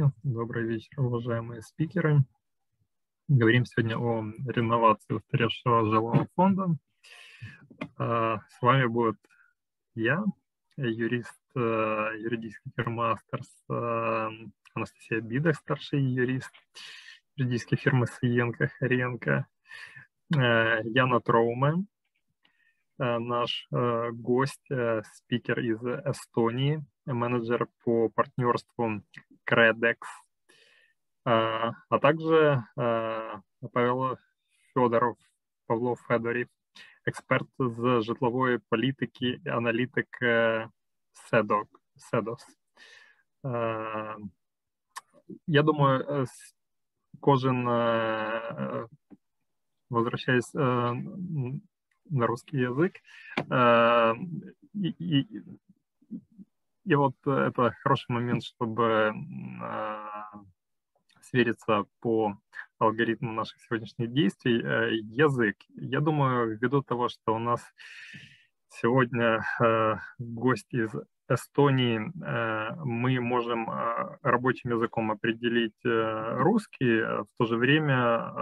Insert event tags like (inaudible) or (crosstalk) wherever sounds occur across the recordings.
Коллеги. Добрый вечер, уважаемые спикеры. Говорим сегодня о реновации устаревшего жилого фонда. А, с вами будет я, юрист э, юридической фирмы Asters э, Анастасия Бидах, старший юрист юридической фирмы Саенко Харенко, э, Яна Троуме, наш гость, спикер из Эстонии, менеджер по партнерству Credex, а, а также а, Павел Федоров, Павло Федорів, експерт з житлової політики, аналітик Седок, Седос. Я думаю, кожен, возвращаясь на русский язык, и, вот это хороший момент, чтобы а, свериться по алгоритму наших сегодняшних действий. Э, язык. Я думаю, ввиду того, что у нас сегодня э, гость из Эстонии, э, мы можем рабочим языком определить русский, в то же время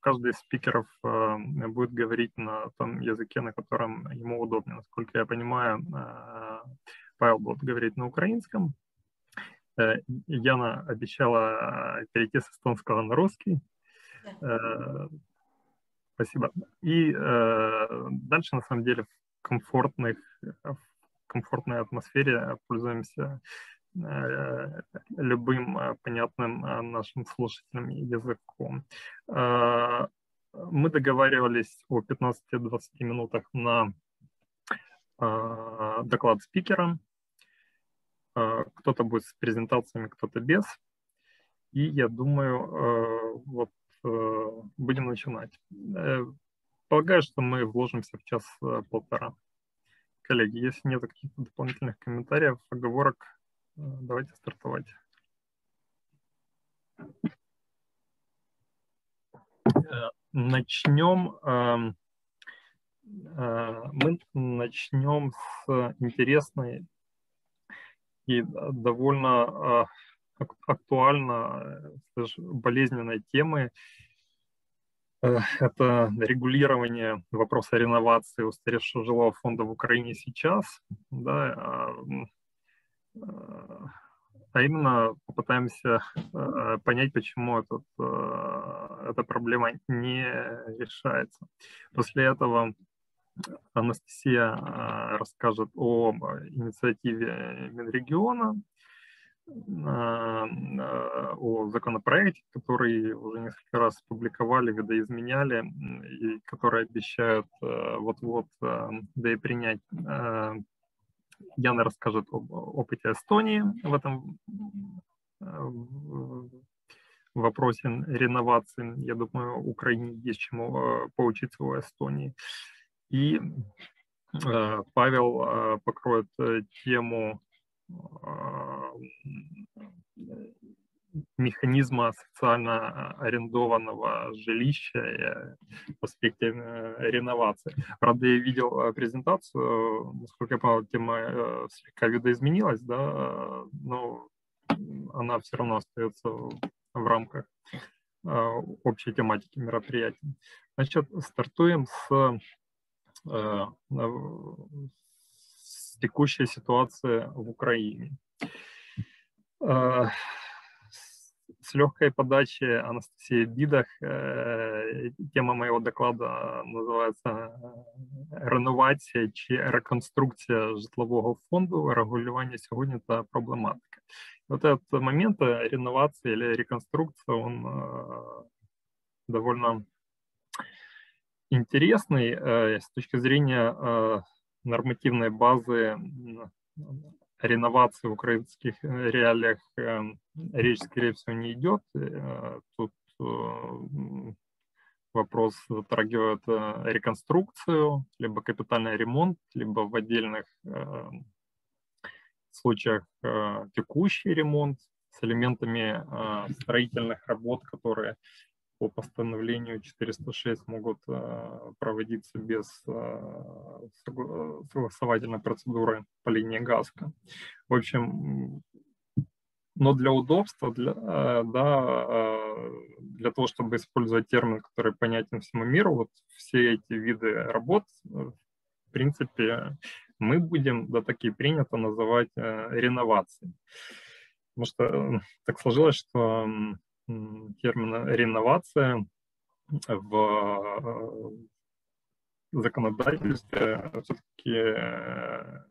каждый из спикеров будет говорить на том языке, на котором ему удобнее. Насколько я понимаю, Павел будет говорить на украинском, Э, Яна обещала э, перейти с эстонского на русский. Э, спасибо. И дальше, на самом деле, в комфортных, в комфортной атмосфере пользуемся любым понятным нашим слушателям языком. Мы договаривались о 15-20 минутах на доклад спикера. Кто-то будет с презентациями, кто-то без. И я думаю, вот будем начинать. Э, полагаю, что мы вложимся в час-полтора. Коллеги, если нет каких-то дополнительных комментариев, оговорок, давайте стартовать. Э, начнем, мы начнем с интересной и довольно актуально, болезненной темы. Э, это регулирование вопроса реновации устаревшего жилого фонда в Украине сейчас. Да, а, а, а именно попытаемся э, понять, почему этот, э, эта проблема не решается. После этого Анастасия расскажет о инициативе Минрегиона, о законопроекте, который уже несколько раз публиковали, видоизменяли, и которые обещают вот-вот да и принять. Яна расскажет об опыте Эстонии в этом вопросе реновации. Я думаю, Украине есть чему поучиться у Эстонии. И Павел покроет э, тему механизма социально арендованного жилища в аспекте реновации. Правда, я видел презентацию, насколько я понял, тема слегка видоизменилась, да, но она все равно остается в рамках общей тематики мероприятия. Значит, стартуем с Э, с текущей ситуацией в Украине. Э, с легкой подачи Анастасии Бидах э, тема моего доклада називається «Реновація чи реконструкція житлового фонду, регулювання сьогодні та проблематика». Вот этот момент реновации или реконструкции, он довольно интересный э, с точки зрения э, нормативной базы реновации в украинских э, реалиях речь, скорее всего, не идет. Тут вопрос затрагивает реконструкцию, либо капитальный ремонт, либо в отдельных случаях текущий ремонт с элементами строительных работ, которые по постановлению 406 могут э, проводиться без э, согласовательной процедуры по линии ГАСКО. В общем, но для удобства, для, да, для того, чтобы использовать термин, который понятен всему миру, вот все эти виды работ, в принципе, мы будем, да, такие принято называть реновацией. Потому что так сложилось, что термин реновация в законодательстве все-таки э,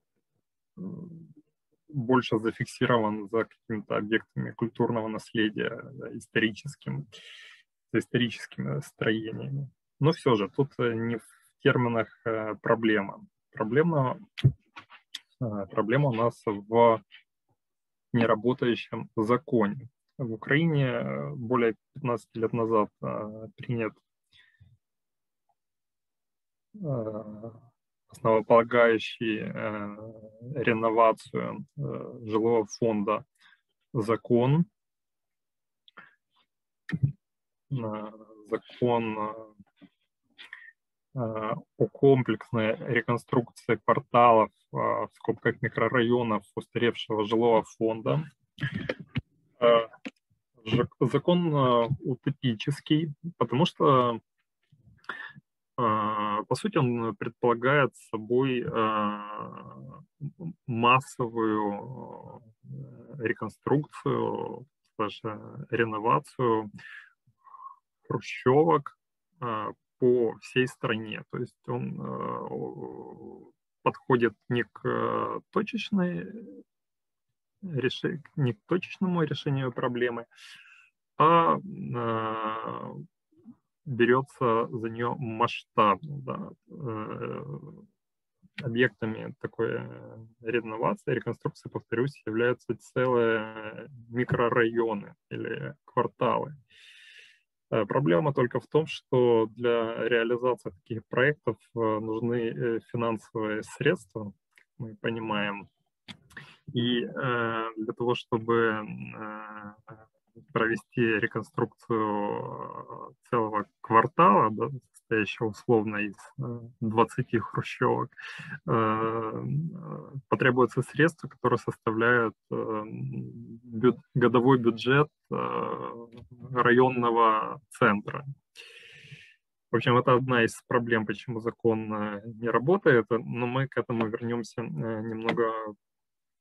больше зафиксирован за какими-то объектами культурного наследия, да, историческим, за историческими строениями. Но все же, тут не в терминах э, проблема. Проблема, э, проблема у нас в неработающем законе. В Украине более 15 лет назад принят Э, основополагающий э, реновацию э, жилого фонда закон, закон о комплексной реконструкции кварталов в скобках микрорайонов устаревшего жилого фонда. Закон утопический, потому что а, по сути, он предполагает собой массовую э, реконструкцию, даже реновацию хрущевок по всей стране. То есть он подходит не к точечной не к точечному решению проблемы, а берется за нее масштаб. Да, э, объектами такой э, реновации, реконструкции, повторюсь, являются целые микрорайоны или кварталы. Э, проблема только в том, что для реализации таких проектов нужны финансовые средства, как мы понимаем. И для того, чтобы провести реконструкцию целого квартала, да, состоящего условно из 20 э, хрущевок, э, потребуются средства, которые составляют э, бю годовой бюджет районного центра. В общем, это одна из проблем, почему закон не работает, но мы к этому вернемся немного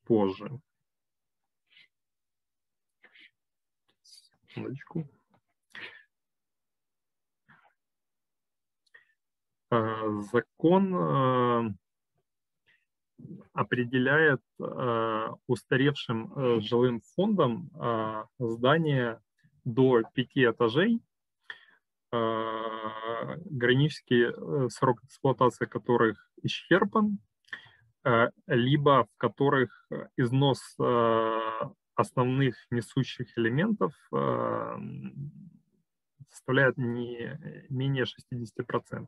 позже. Секундочку. А, закон а, определяет а, устаревшим жилым фондом здания до пяти этажей, гранический э, срок эксплуатации которых исчерпан, либо в которых износ основных несущих элементов э, составляет не менее 60%.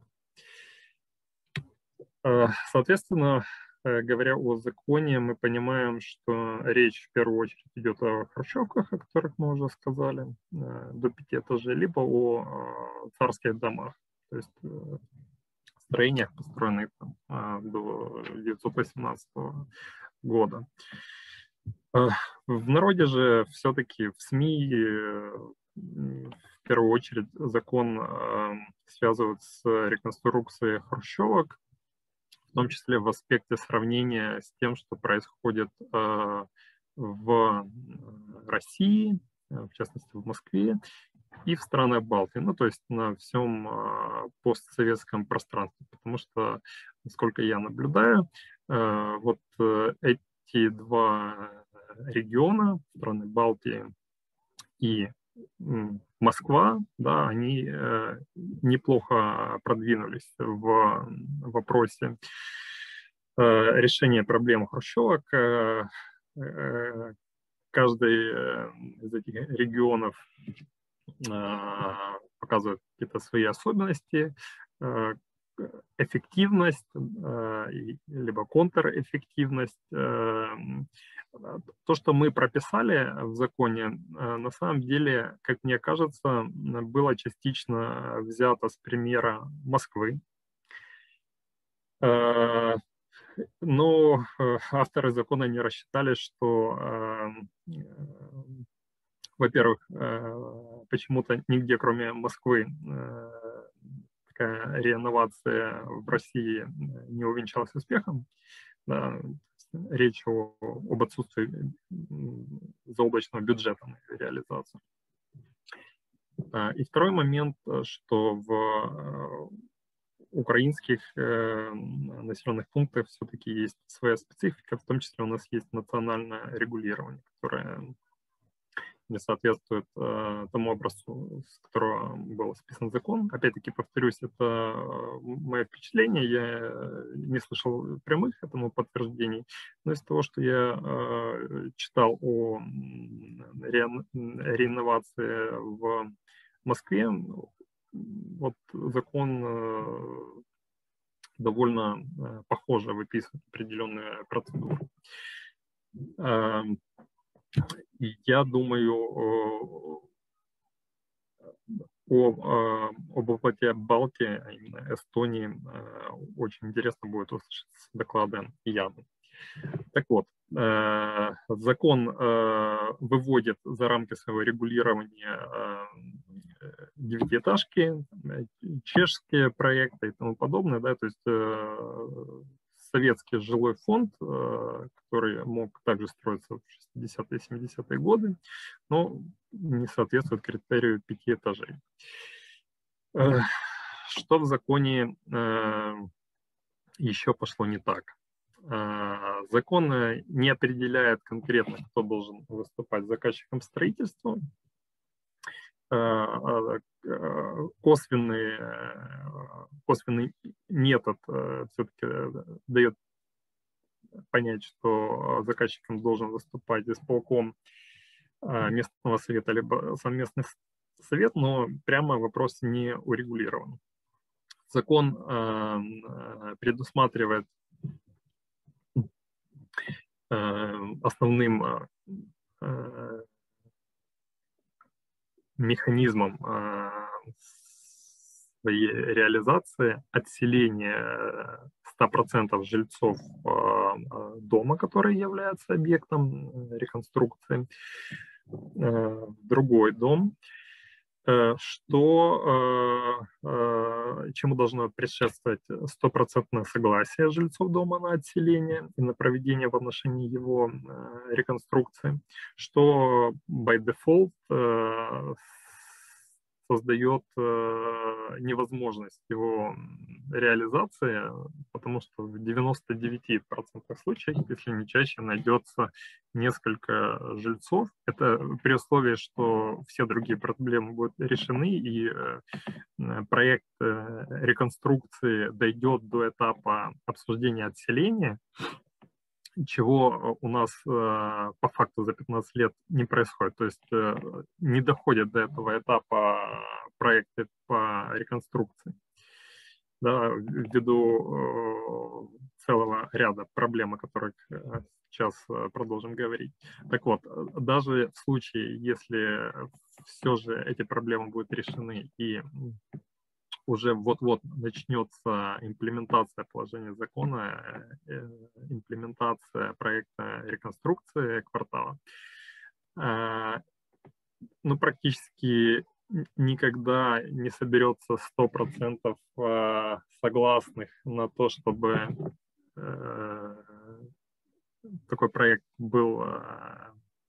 Э, соответственно, э, говоря о законе, мы понимаем, что речь в первую очередь идет о хрущевках, о которых мы уже сказали, до пяти этажей, либо о царских домах, то есть строениях, построенных там, до 1918 года. В народе же все-таки в СМИ в первую очередь закон связывают с реконструкцией хрущевок, в том числе в аспекте сравнения с тем, что происходит а, в России, в частности в Москве, и в странах Балтии, ну то есть на всем а, постсоветском пространстве, потому что, насколько я наблюдаю, а, вот э, эти два региона, страны Балтии и Москва, да, они э, неплохо продвинулись в вопросе э, решения проблем хрущевок. Э, э, каждый э, из этих регионов э, показывает какие-то свои особенности, э, эффективность, э, либо контрэффективность. То, что мы прописали в законе, на самом деле, как мне кажется, было частично взято с примера Москвы. Но авторы закона не рассчитали, что, во-первых, почему-то нигде, кроме Москвы, такая реновация в России не увенчалась успехом. Да, речь о, об отсутствии заоблачного бюджета на реализацию. А, и второй момент, что в украинских э, населенных пунктах все-таки есть своя специфика, в том числе у нас есть национальное регулирование, которое не соответствует э, тому образцу, с которого был списан закон. Опять-таки, повторюсь, это мое впечатление, я не слышал прямых этому подтверждений, но из того, что я э, читал о реинновации в Москве, вот закон э, довольно э, похоже выписывает определенные процедуры. Я думаю о, о, об опыте Балтии, а именно Эстонии, э, очень интересно будет услышать доклады Яны. Так вот, закон выводит за рамки своего регулирования девятиэтажки, чешские проекты и тому подобное, да, то есть э, советский жилой фонд, э, который мог также строиться в 60-е 70-е годы, но не соответствует критерию пяти этажей. Э, что в законе э, еще пошло не так? Закон не определяет конкретно, кто должен выступать заказчиком строительства, косвенный, э, косвенный метод все-таки дает понять, что заказчиком должен выступать исполком местного совета либо совместный совет, но прямо вопрос не урегулирован. Закон предусматривает основным механизмом а, своей реализации отселения 100% жильцов а, а, дома, который является объектом реконструкции, в другой дом, э, что, э, э, чему должно предшествовать стопроцентное согласие жильцов дома на отселение и на проведение в отношении его реконструкции, что by default создает э, невозможность его реализации, потому что в 99% случаев, если не чаще, найдется несколько жильцов. Это при условии, что все другие проблемы будут решены, и э, проект э, реконструкции дойдет до этапа обсуждения отселения, чего у нас э, по факту за 15 лет не происходит. То есть э, не доходит до этого этапа проекты по реконструкции. Да, ввиду э, целого ряда проблем, о которых сейчас продолжим говорить. Так вот, даже в случае, если все же эти проблемы будут решены и уже вот-вот начнется имплементация положения закона, э, имплементация проекта реконструкции квартала. Э, ну, практически никогда не соберется 100% э, согласных на то, чтобы такой проект был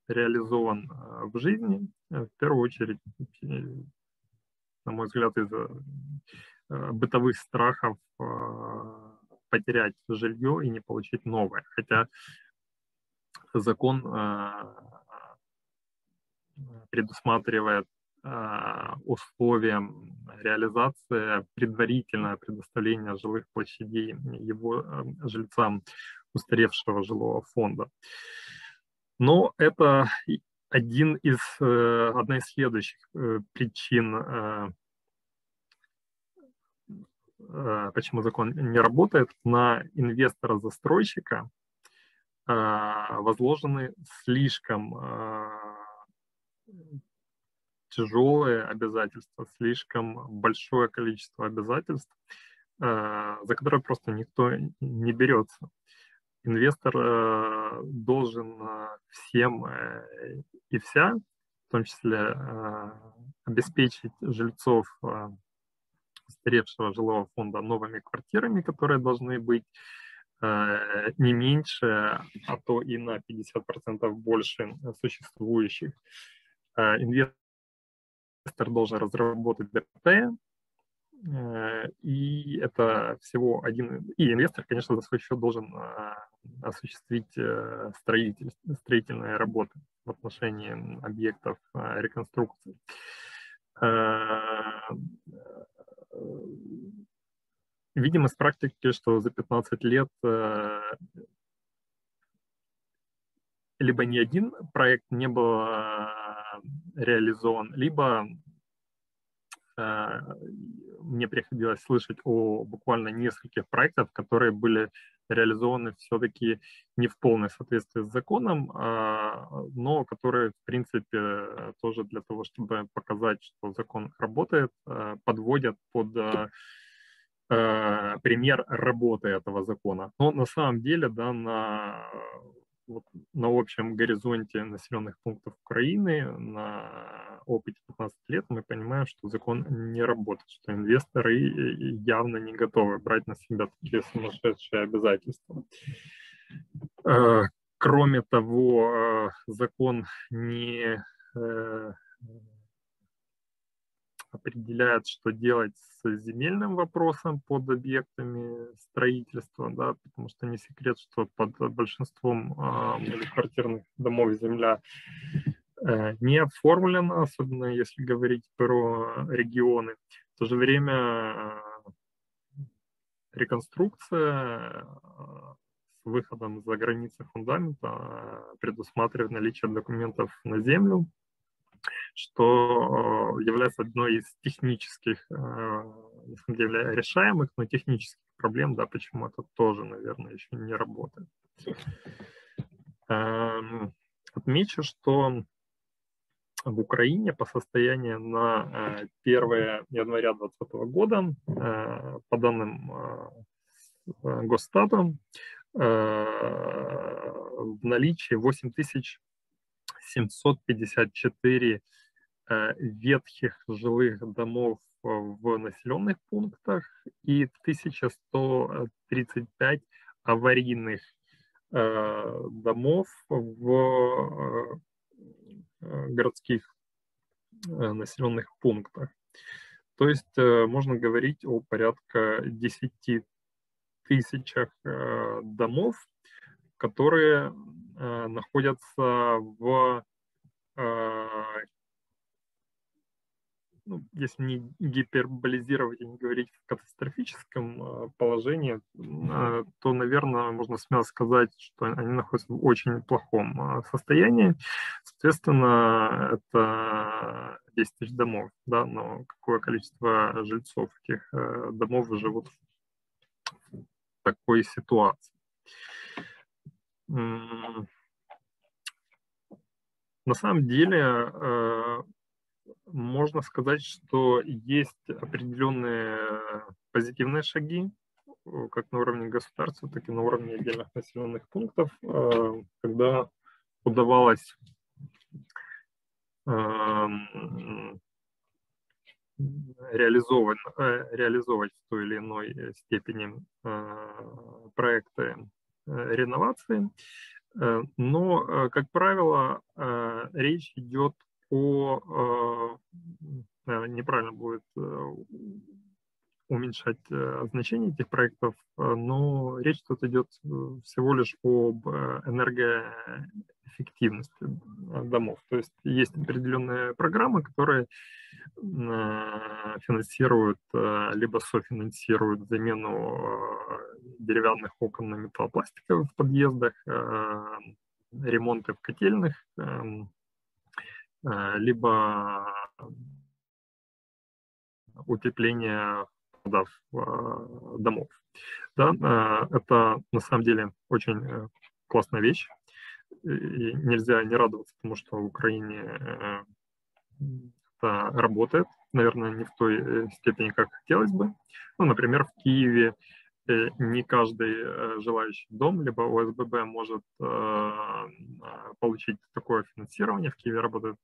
реализован в жизни. В первую очередь на мой взгляд, из-за э, бытовых страхов э, потерять жилье и не получить новое. Хотя закон э, предусматривает условия реализации предварительное предоставление жилых площадей его жильцам устаревшего жилого фонда. Но это один из, э, одна из следующих э, причин, э, почему закон не работает, на инвестора-застройщика возложены слишком тяжелые обязательства, слишком большое количество обязательств, за которые просто никто не берется. Инвестор должен всем и вся, в том числе обеспечить жильцов устаревшего жилого фонда новыми квартирами, которые должны быть э, не меньше, а то и на 50% больше существующих. Э, инвестор должен разработать ДПТ, э, и это всего один... И инвестор, конечно, за свой счет должен осуществить строительные работы в отношении объектов реконструкции. Видим из практики, что за 15 лет э, либо ни один проект не был э, реализован, либо э, мне приходилось слышать о буквально нескольких проектах, которые были реализованы все-таки не в полном соответствии с законом, а, но которые, в принципе, тоже для того, чтобы показать, что закон работает, подводят под э, пример работы этого закона. Но на самом деле, да, на, вот, на общем горизонте населенных пунктов Украины, на опыте 15 лет мы понимаем, что закон не работает, что инвесторы явно не готовы брать на себя такие сумасшедшие обязательства. Э, кроме того, э, закон не э, определяет, что делать с земельным вопросом под объектами строительства, да, потому что не секрет, что под большинством э, многоквартирных домов земля э, не оформлена, особенно если говорить про регионы. В то же время э, реконструкция э, с выходом за границы фундамента э, предусматривает наличие документов на землю, что э, является одной из технических, э, на самом деле, решаемых, но технических проблем, да, почему это тоже, наверное, еще не работает. Эм, отмечу, что в Украине по состоянию на э, 1 января 2020 года, по данным Госстата, в наличии 8000 754 э, ветхих жилых домов э, в населенных пунктах и 1135 аварийных э, домов в городских населенных пунктах. То есть можно говорить о порядка 10 тысячах домов, которые находятся в ну, если не гиперболизировать и не говорить в катастрофическом э, положении, э, то, наверное, можно смело сказать, что они находятся в очень плохом э, состоянии. Соответственно, это 10 тысяч домов, да, но какое количество жильцов этих домов живут в такой ситуации. На самом деле можно сказать, что есть определенные позитивные шаги, э, как на уровне государства, так и на уровне отдельных населенных пунктов, э, когда удавалось эм, реализовывать, э, реализовывать в той или иной степени проекты реновации. Но, как правило, речь идет наверное, неправильно будет э, уменьшать э, значение этих проектов, э, но речь тут идет всего лишь об энергоэффективности домов. То есть есть определенные программы, которые финансируют либо софинансируют замену деревянных окон на металлопластиковых в подъездах, ремонты в котельных, эм, Э, либо утепление входов э, домов. Да, э, это на самом деле очень классная вещь. И нельзя не радоваться тому, что в Украине это работает, наверное, не в той э, степени, как хотелось бы. Ну, например, в Киеве э, не каждый желающий дом, либо ОСББ может получить такое финансирование. В Киеве работает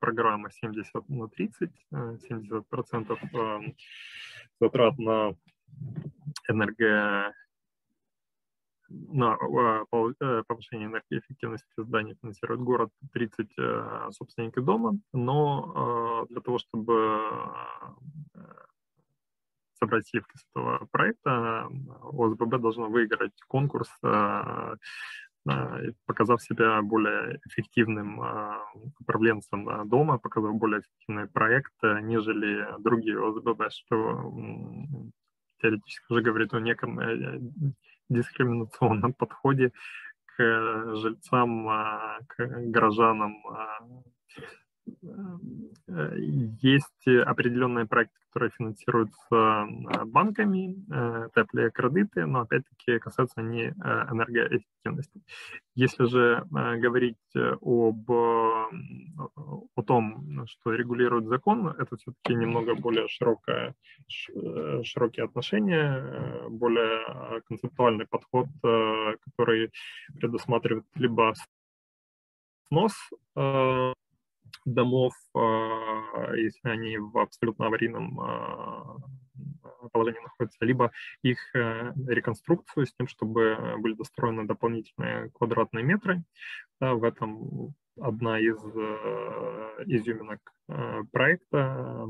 программа 70 на 30, 70 процентов затрат на энерго на э, повышение энергоэффективности зданий финансирует город 30 э, собственников дома, но для того, чтобы э, собрать сливки этого проекта, ОСББ должно выиграть конкурс, показав себя более эффективным управленцем дома, показав более эффективный проект, нежели другие ОСББ, что теоретически уже говорит о неком дискриминационном (laughs) подходе к жильцам, к горожанам. А, э, есть определенные проекты, которые финансируются банками, э, теплые кредиты, но опять-таки касаются они э, энергоэффективности. Если же говорить об, о том, что регулирует закон, это все-таки немного более широкое, широкие отношения, более концептуальный подход, который предусматривает либо снос домов, а, если они в абсолютно аварийном а, положении находятся, либо их э, реконструкцию с тем, чтобы были достроены дополнительные квадратные метры. Да, в этом одна из э, изюминок э, проекта.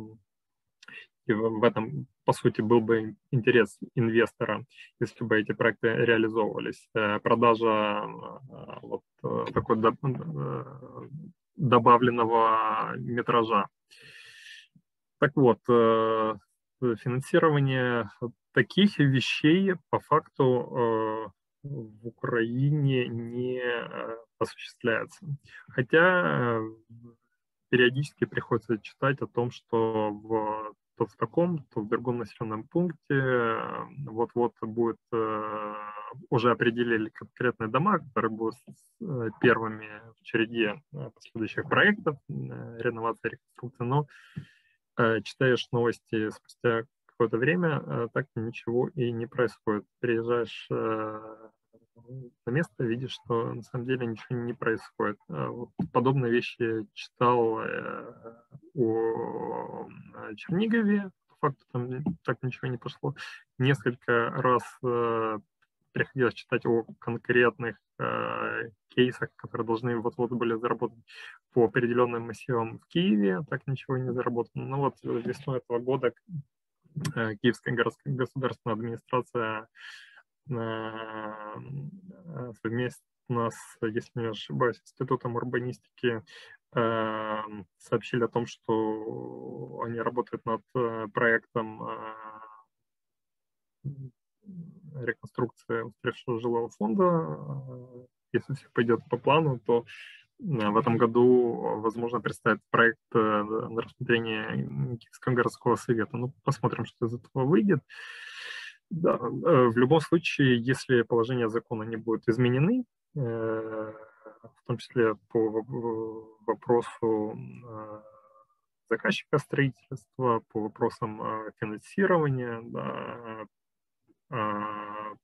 И в этом, по сути, был бы интерес инвестора, если бы эти проекты реализовывались. Продажа вот такой добавленного метража. Так вот, э, финансирование таких вещей по факту э, в Украине не э, осуществляется. Хотя периодически приходится читать о том, что в, то в таком, то в другом населенном пункте вот-вот будет уже определили конкретные дома, которые будут э, первыми в череде э, последующих проектов э, реновации реконструкции, но читаешь новости спустя какое-то время, так ничего и не происходит. Приезжаешь на место, видишь, что на самом деле ничего не происходит. Вот подобные вещи читал о Чернигове, по факту там так ничего не пошло. Несколько раз приходилось читать о конкретных э, кейсах, которые должны вот-вот были заработать по определенным массивам в Киеве, так ничего не заработано. Но ну вот весной этого года э, Киевская городская государственная администрация э, э совместно с, если не ошибаюсь, Институтом урбанистики э, сообщили о том, что они работают над э, проектом реконструкции устаревшего жилого фонда. Если все пойдет по плану, то э, в этом году, возможно, представить проект э, на рассмотрение Киевского городского совета. Ну, посмотрим, что из этого выйдет. Да, э, в любом случае, если положения закона не будут изменены, в том числе по вопросу заказчика строительства, по вопросам финансирования, да, а,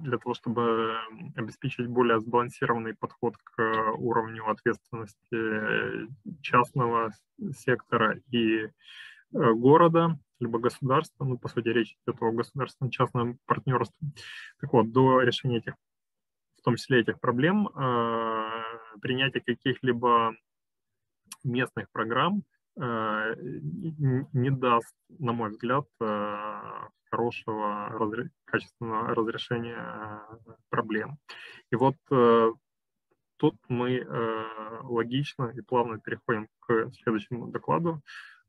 для того, чтобы обеспечить более сбалансированный подход к уровню ответственности частного сектора и э, города, либо государства, ну, по сути, речь идет о государственно-частном партнерстве. Так вот, до решения этих, в том числе этих проблем, э, принятие каких-либо местных программ – Э, не даст, на мой взгляд, э, хорошего, качественного разрешения э, проблем. И вот тут мы логично и плавно переходим к следующему докладу.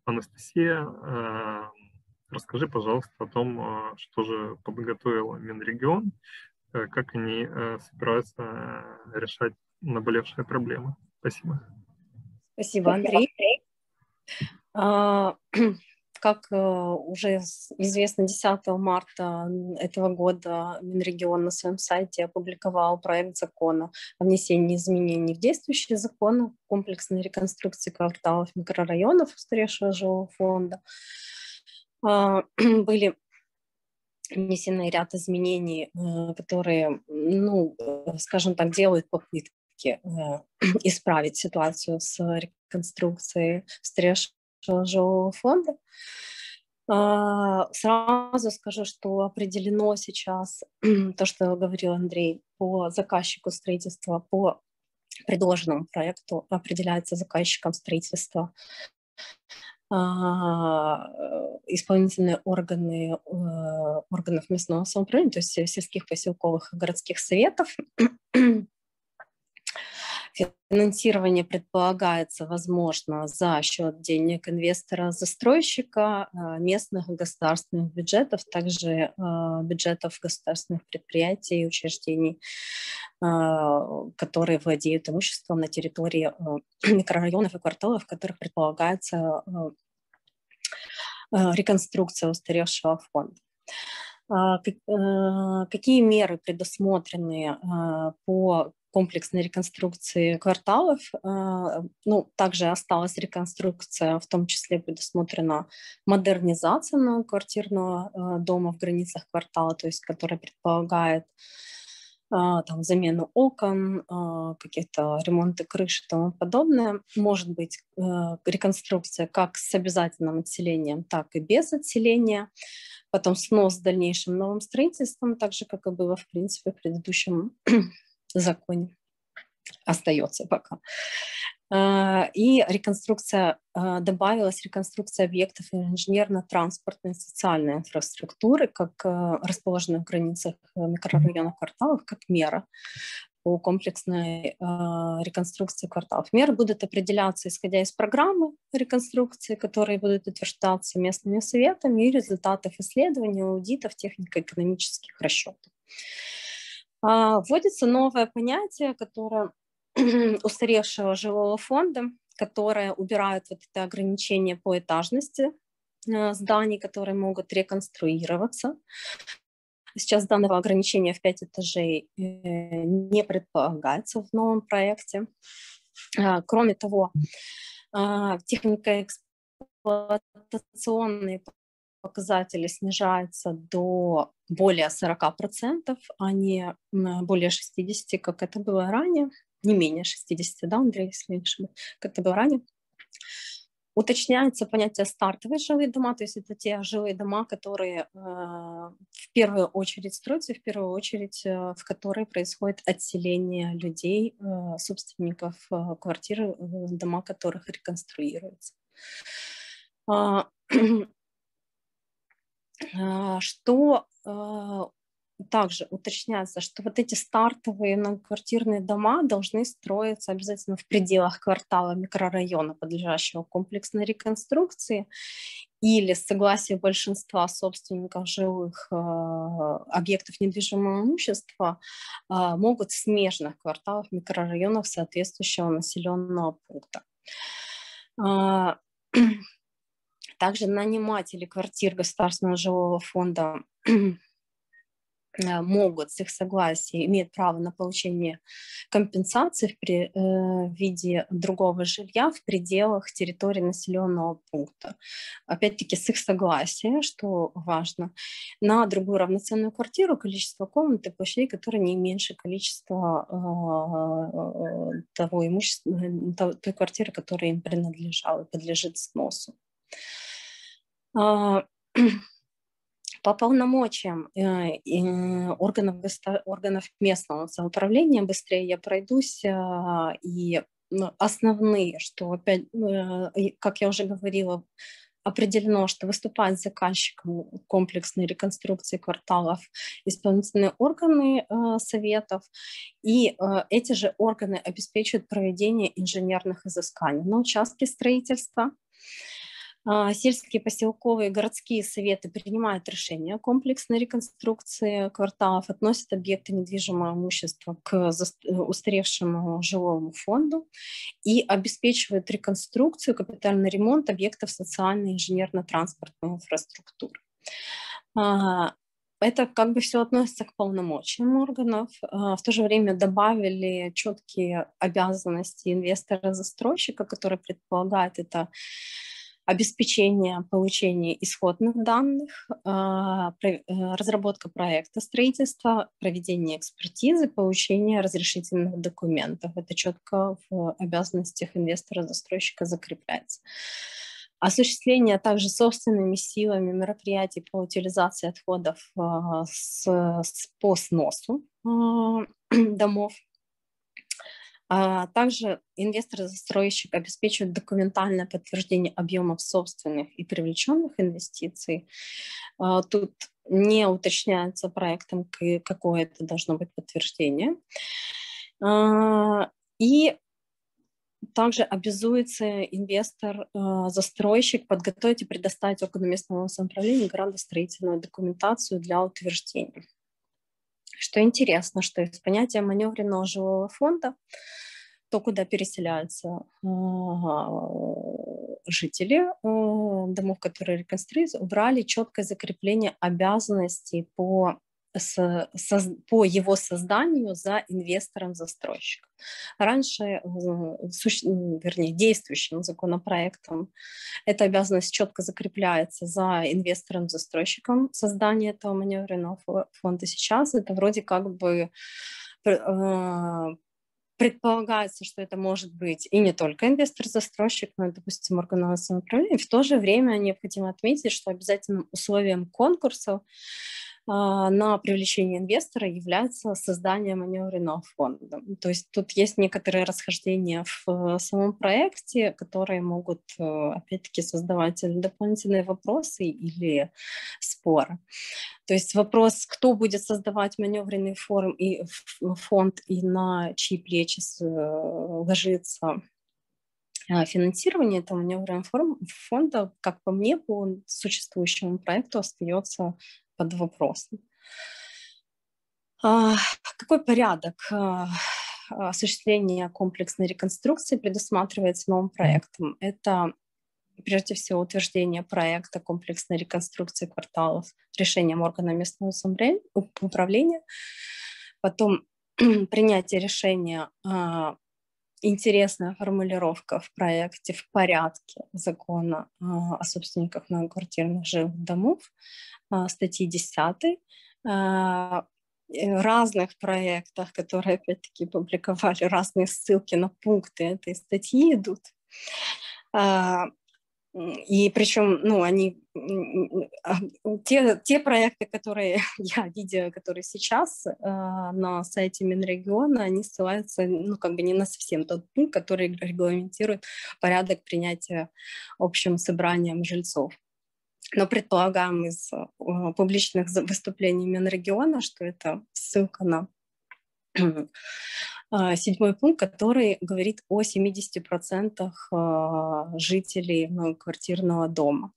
Анастасия, расскажи, пожалуйста, о том, что же подготовил Минрегион, как они собираются решать наболевшие проблемы. Спасибо. Спасибо, Андрей. (clears throat) А, как уже известно, 10 марта этого года Минрегион на своем сайте опубликовал проект закона о внесении изменений в действующие законы комплексной реконструкции кварталов микрорайонов устаревшего жилого фонда. (clears throat) Были внесены ряд изменений, которые, ну, скажем так, делают попытки (clears throat) исправить ситуацию с реконструкцией устаревшего жилого фонда. А, сразу скажу, что определено сейчас (clears throat) то, что говорил Андрей, по заказчику строительства, по предложенному проекту определяется заказчиком строительства а, исполнительные органы э, органов местного самоуправления, то есть сельских, поселковых и городских советов. (clears throat) Финансирование предполагается, возможно, за счет денег инвестора-застройщика, а, местных государственных бюджетов, также а, бюджетов государственных предприятий и учреждений, а, которые владеют имуществом на территории (clears throat) микрорайонов и кварталов, в которых предполагается реконструкция устаревшего фонда. Какие меры предусмотрены по комплексной реконструкции кварталов. А, ну, также осталась реконструкция, в том числе предусмотрена модернизация многоквартирного а, дома в границах квартала, то есть которая предполагает а, там, замену окон, какие-то ремонты крыши и тому подобное. Может быть реконструкция как с обязательным отселением, так и без отселения. Потом снос с дальнейшим новым строительством, так же, как и было, в принципе, в предыдущем (clears throat) законе остается пока. А, и реконструкция, а, добавилась реконструкция объектов инженерно-транспортной и социальной инфраструктуры, как а, расположенных в границах микрорайонов кварталов, как мера по комплексной реконструкции кварталов. Меры будут определяться, исходя из программы реконструкции, которые будут утверждаться местными советами и результатов исследований, аудитов, технико-экономических расчетов. А, вводится новое понятие, которое устаревшего жилого фонда, которое убирает вот это ограничение по этажности э, зданий, которые могут реконструироваться. Сейчас данного ограничения в 5 этажей э, не предполагается в новом проекте. А, кроме того, техника эксплуатационные показатели снижаются до более 40%, а не более 60%, как это было ранее, не менее 60%, да, Андрей, если не ошибаюсь, как это было ранее. Уточняется понятие стартовые жилые дома, то есть это те жилые дома, которые э, в первую очередь строятся, в первую очередь э, в которые происходит отселение людей, э, собственников э, квартир, э, дома которых реконструируются. А, (clears throat) а, что а, также уточняется, что вот эти стартовые многоквартирные дома должны строиться обязательно в пределах квартала микрорайона, подлежащего комплексной реконструкции, или с согласия большинства собственников жилых э, объектов недвижимого имущества э, могут в смежных кварталах микрорайонов соответствующего населенного пункта. Э, (clears throat) также наниматели квартир Государственного жилого фонда могут с их согласия, имеют право на получение компенсации в, при, э, в виде другого жилья в пределах территории населенного пункта. Опять-таки с их согласия, что важно, на другую равноценную квартиру количество комнат и площадей, которые не меньше количества э, того имущества, той квартиры, которая им принадлежала и подлежит сносу. (clears throat) По полномочиям э, органов, органов местного самоуправления быстрее я пройдусь. А, и ну, основные, что опять, э, как я уже говорила, определено, что выступает заказчиком комплексной реконструкции кварталов исполнительные органы э, советов, и э, эти же органы обеспечивают проведение инженерных изысканий на участке строительства, сельские, поселковые, городские советы принимают решения комплексной реконструкции кварталов, относят объекты недвижимого имущества к устаревшему жилому фонду и обеспечивают реконструкцию, капитальный ремонт объектов социальной инженерно-транспортной инфраструктуры. А, это как бы все относится к полномочиям органов. А, в то же время добавили четкие обязанности инвестора-застройщика, который предполагает это обеспечение получения исходных данных, а, э, разработка проекта строительства, проведение экспертизы, получение разрешительных документов. Это четко в обязанностях инвестора-застройщика закрепляется. Осуществление также собственными силами мероприятий по утилизации отходов а, с, с, по сносу а, (clears throat) домов. А также инвестор-застройщик обеспечивает документальное подтверждение объемов собственных и привлеченных инвестиций. Тут не уточняется проектом, какое это должно быть подтверждение. И также обязуется инвестор, застройщик подготовить и предоставить органу местного самоуправления градостроительную документацию для утверждения. Что интересно, что из понятия маневренного жилого фонда, то, куда переселяются э, жители э, домов, которые реконструируются, убрали четкое закрепление обязанностей по с, со, по его созданию за инвестором-застройщиком. Раньше, э, вернее, действующим законопроектом эта обязанность четко закрепляется за инвестором-застройщиком создания этого маневренного фонда. Сейчас это вроде как бы э, предполагается, что это может быть и не только инвестор-застройщик, но, допустим, органовое самоуправление. В то же время необходимо отметить, что обязательным условием конкурсов а, на привлечение инвестора является создание маневренного фонда. То есть тут есть некоторые расхождения в э, самом проекте, которые могут, э, опять-таки, создавать дополнительные вопросы или споры. То есть вопрос, кто будет создавать маневренный форум и фонд, и на чьи плечи э, ложится финансирование этого маневренного фонда, как по мне, по существующему проекту остается под вопросом. А, какой порядок а, осуществления комплексной реконструкции предусматривается новым проектом? Это прежде всего утверждение проекта комплексной реконструкции кварталов решением органа местного управления, потом (clears throat) принятие решения а, интересная формулировка в проекте в порядке закона о собственниках многоквартирных жилых домов, а, статьи 10, а, разных проектах, которые, опять-таки, публиковали разные ссылки на пункты этой статьи идут. А, и причем, ну, они, те, те проекты, которые (laughs) я видела, которые сейчас э, на сайте Минрегиона, они ссылаются, ну, как бы не на совсем тот пункт, который регламентирует порядок принятия общим собранием жильцов. Но предполагаем из э, публичных выступлений Минрегиона, что это ссылка на (clears throat) седьмой пункт, который говорит о 70% э, жителей многоквартирного дома.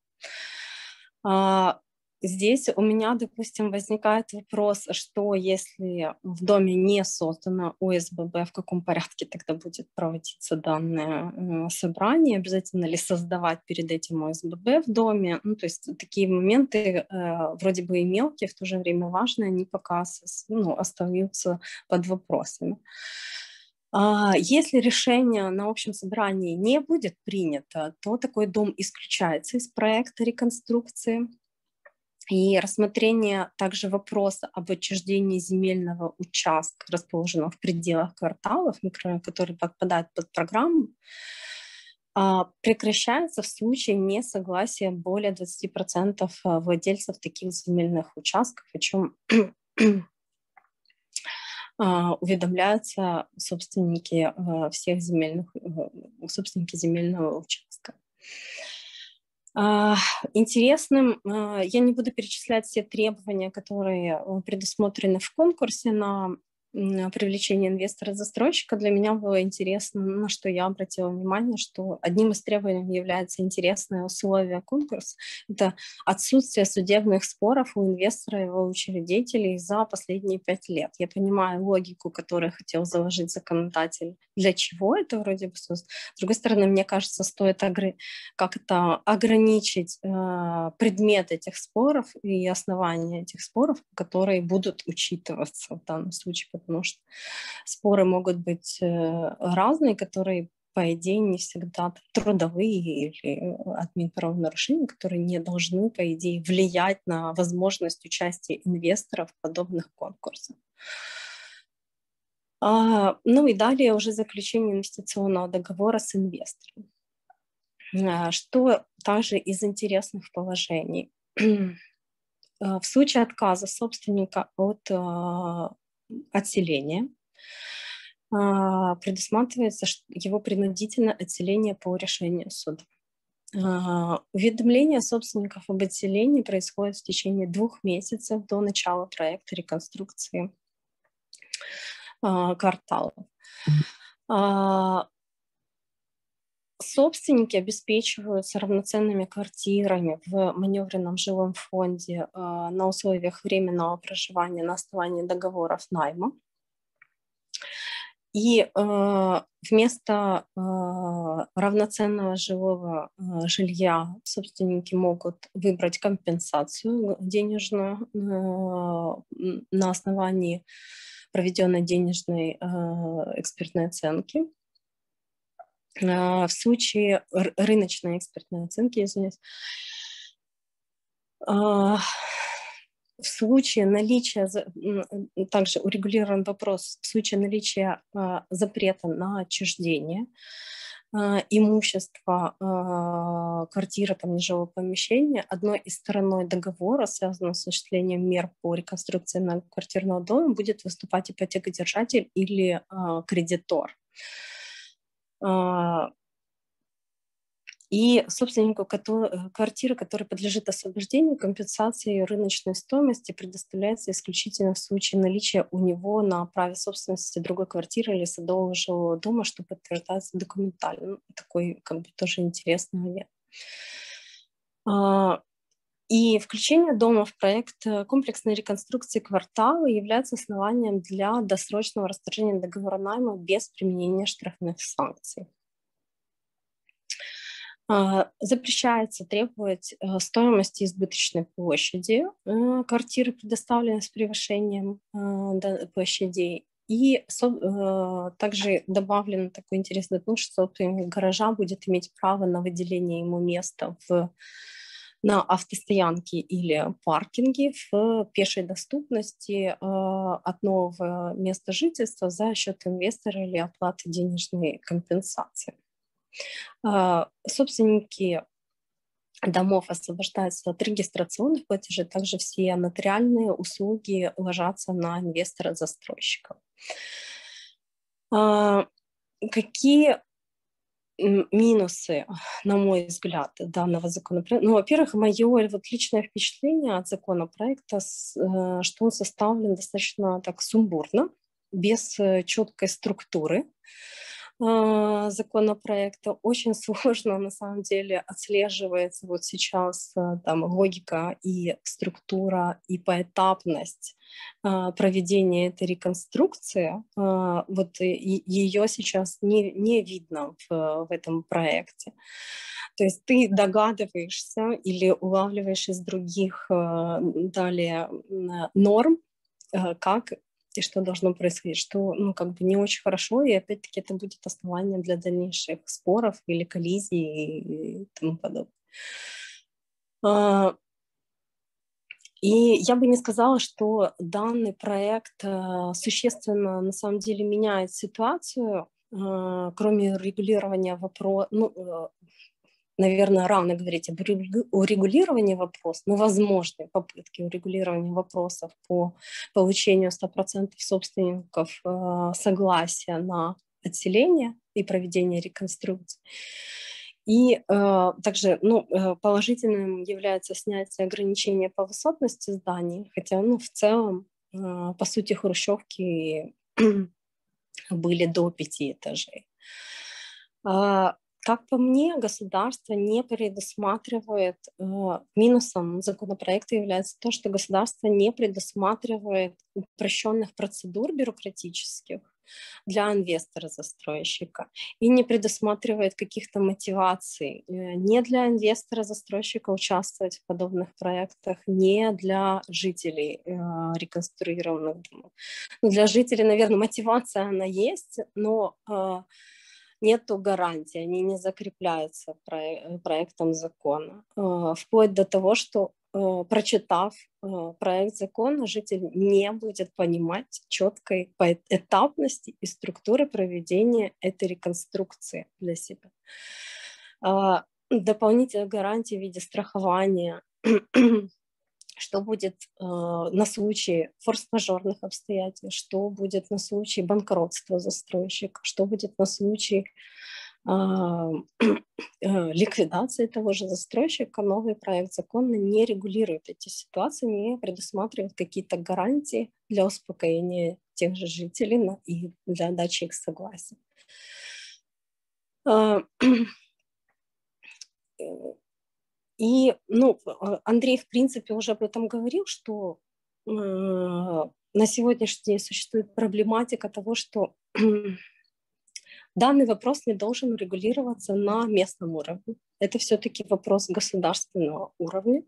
Здесь у меня, допустим, возникает вопрос, что если в доме не создано ОСББ, в каком порядке тогда будет проводиться данное собрание, обязательно ли создавать перед этим ОСББ в доме. Ну, то есть такие моменты э, вроде бы и мелкие, в то же время важные, они пока ну, остаются под вопросами. А если решение на общем собрании не будет принято, то такой дом исключается из проекта реконструкции и рассмотрение также вопроса об отчуждении земельного участка, расположенного в пределах кварталов, которые подпадают под программу, а, прекращается в случае несогласия более 20% а, владельцев таких земельных участков, о чем (clears throat) а, уведомляются собственники всех земельных, э, собственники земельного участка. А, интересным, а, я не буду перечислять все требования, которые э, предусмотрены в конкурсе на привлечения инвестора-застройщика, для меня было интересно, на что я обратила внимание, что одним из требований является интересное условие конкурса. Это отсутствие судебных споров у инвестора и его учредителей за последние пять лет. Я понимаю логику, которую хотел заложить законодатель. Для чего это вроде бы С другой стороны, мне кажется, стоит как-то ограничить э, предмет этих споров и основания этих споров, которые будут учитываться в данном случае, потому что споры могут быть э, разные, которые по идее, не всегда трудовые или админправонарушения, которые не должны, по идее, влиять на возможность участия инвесторов в подобных конкурсах. А, ну и далее уже заключение инвестиционного договора с инвестором. А, что также из интересных положений. (clears throat) А, в случае отказа собственника от а, отселения а, предусматривается его принудительное отселение по решению суда. Уведомление собственников об отселении происходит в течение двух месяцев до начала проекта реконструкции кварталов. Собственники обеспечиваются равноценными квартирами в маневренном жилом фонде э, на условиях временного проживания на основании договоров найма. И э, вместо э, равноценного жилого э, жилья собственники могут выбрать компенсацию денежную э, на основании проведенной денежной э, экспертной оценки в случае рыночной экспертной оценки, извиняюсь, а, в случае наличия, также урегулирован вопрос, в случае наличия а, запрета на отчуждение имущества, квартиры, там, нежилого помещения, одной из стороной договора, связанного с осуществлением мер по реконструкции на квартирного дома, будет выступать ипотекодержатель или кредитор. А, и собственнику э, квартиры, которая подлежит освобождению, компенсации рыночной стоимости предоставляется исключительно в случае наличия у него на праве собственности другой квартиры или садового жилого дома, что подтверждается документально. Такой как бы тоже интересный момент. И включение дома в проект э, комплексной реконструкции квартала является основанием для досрочного расторжения договора найма без применения штрафных санкций. А, запрещается требовать э, стоимости избыточной площади э, квартиры, предоставленной с превышением площадей. И также добавлено такой интересный пункт, что собственник гаража будет иметь право на выделение ему места в на автостоянке или паркинге в пешей доступности а, от нового места жительства за счет инвестора или оплаты денежной компенсации. А, собственники домов освобождаются от регистрационных платежей, также все нотариальные услуги ложатся на инвестора-застройщика. А, какие минусы, на мой взгляд, данного законопроекта. Ну, во-первых, мое вот личное впечатление от законопроекта, э, что он составлен достаточно так сумбурно, без э, четкой структуры. А, законопроекта. Очень (laughs) сложно на самом деле отслеживается вот сейчас э, там логика и структура и поэтапность а, проведения этой реконструкции. А, вот ее сейчас не, не видно в, в этом проекте. То есть ты догадываешься или улавливаешь из других далее норм, как и что должно происходить, что, ну, как бы не очень хорошо, и опять-таки это будет основанием для дальнейших споров или коллизий и тому подобное. А, и я бы не сказала, что данный проект э, существенно на самом деле меняет ситуацию, э, кроме регулирования вопроса, ну, наверное, рано говорить об урегулировании вопросов, но возможны попытки урегулирования вопросов по получению 100% собственников э, согласия на отселение и проведение реконструкции. И э, также ну, э, положительным является снятие ограничения по высотности зданий, хотя ну, в целом, э, по сути, хрущевки (clears throat) были до пяти этажей. Как по мне, государство не предусматривает, э, минусом законопроекта является то, что государство не предусматривает упрощенных процедур бюрократических для инвестора-застройщика и не предусматривает каких-то мотиваций э, не для инвестора-застройщика участвовать в подобных проектах, не для жителей э, реконструированных домов. Ну, для жителей, наверное, мотивация она есть, но э, нету гарантии, они не закрепляются проектом закона, вплоть до того, что Э, прочитав э, проект закона, житель не будет понимать четкой этапности и структуры проведения этой реконструкции для себя. А, дополнительные гарантии в виде страхования, что будет э, на случай форс-мажорных обстоятельств, что будет на случай банкротства застройщика, что будет на случай а, (clears throat) э, ликвидации того же застройщика, новый проект закона не регулирует эти ситуации, не предусматривает какие-то гарантии для успокоения тех же жителей и для дачи их согласия. (clears throat) А, и, ну, Андрей, в принципе, уже об этом говорил, что э, на сегодняшний день существует проблематика того, что Данный вопрос не должен регулироваться на местном уровне. Это все-таки вопрос государственного уровня,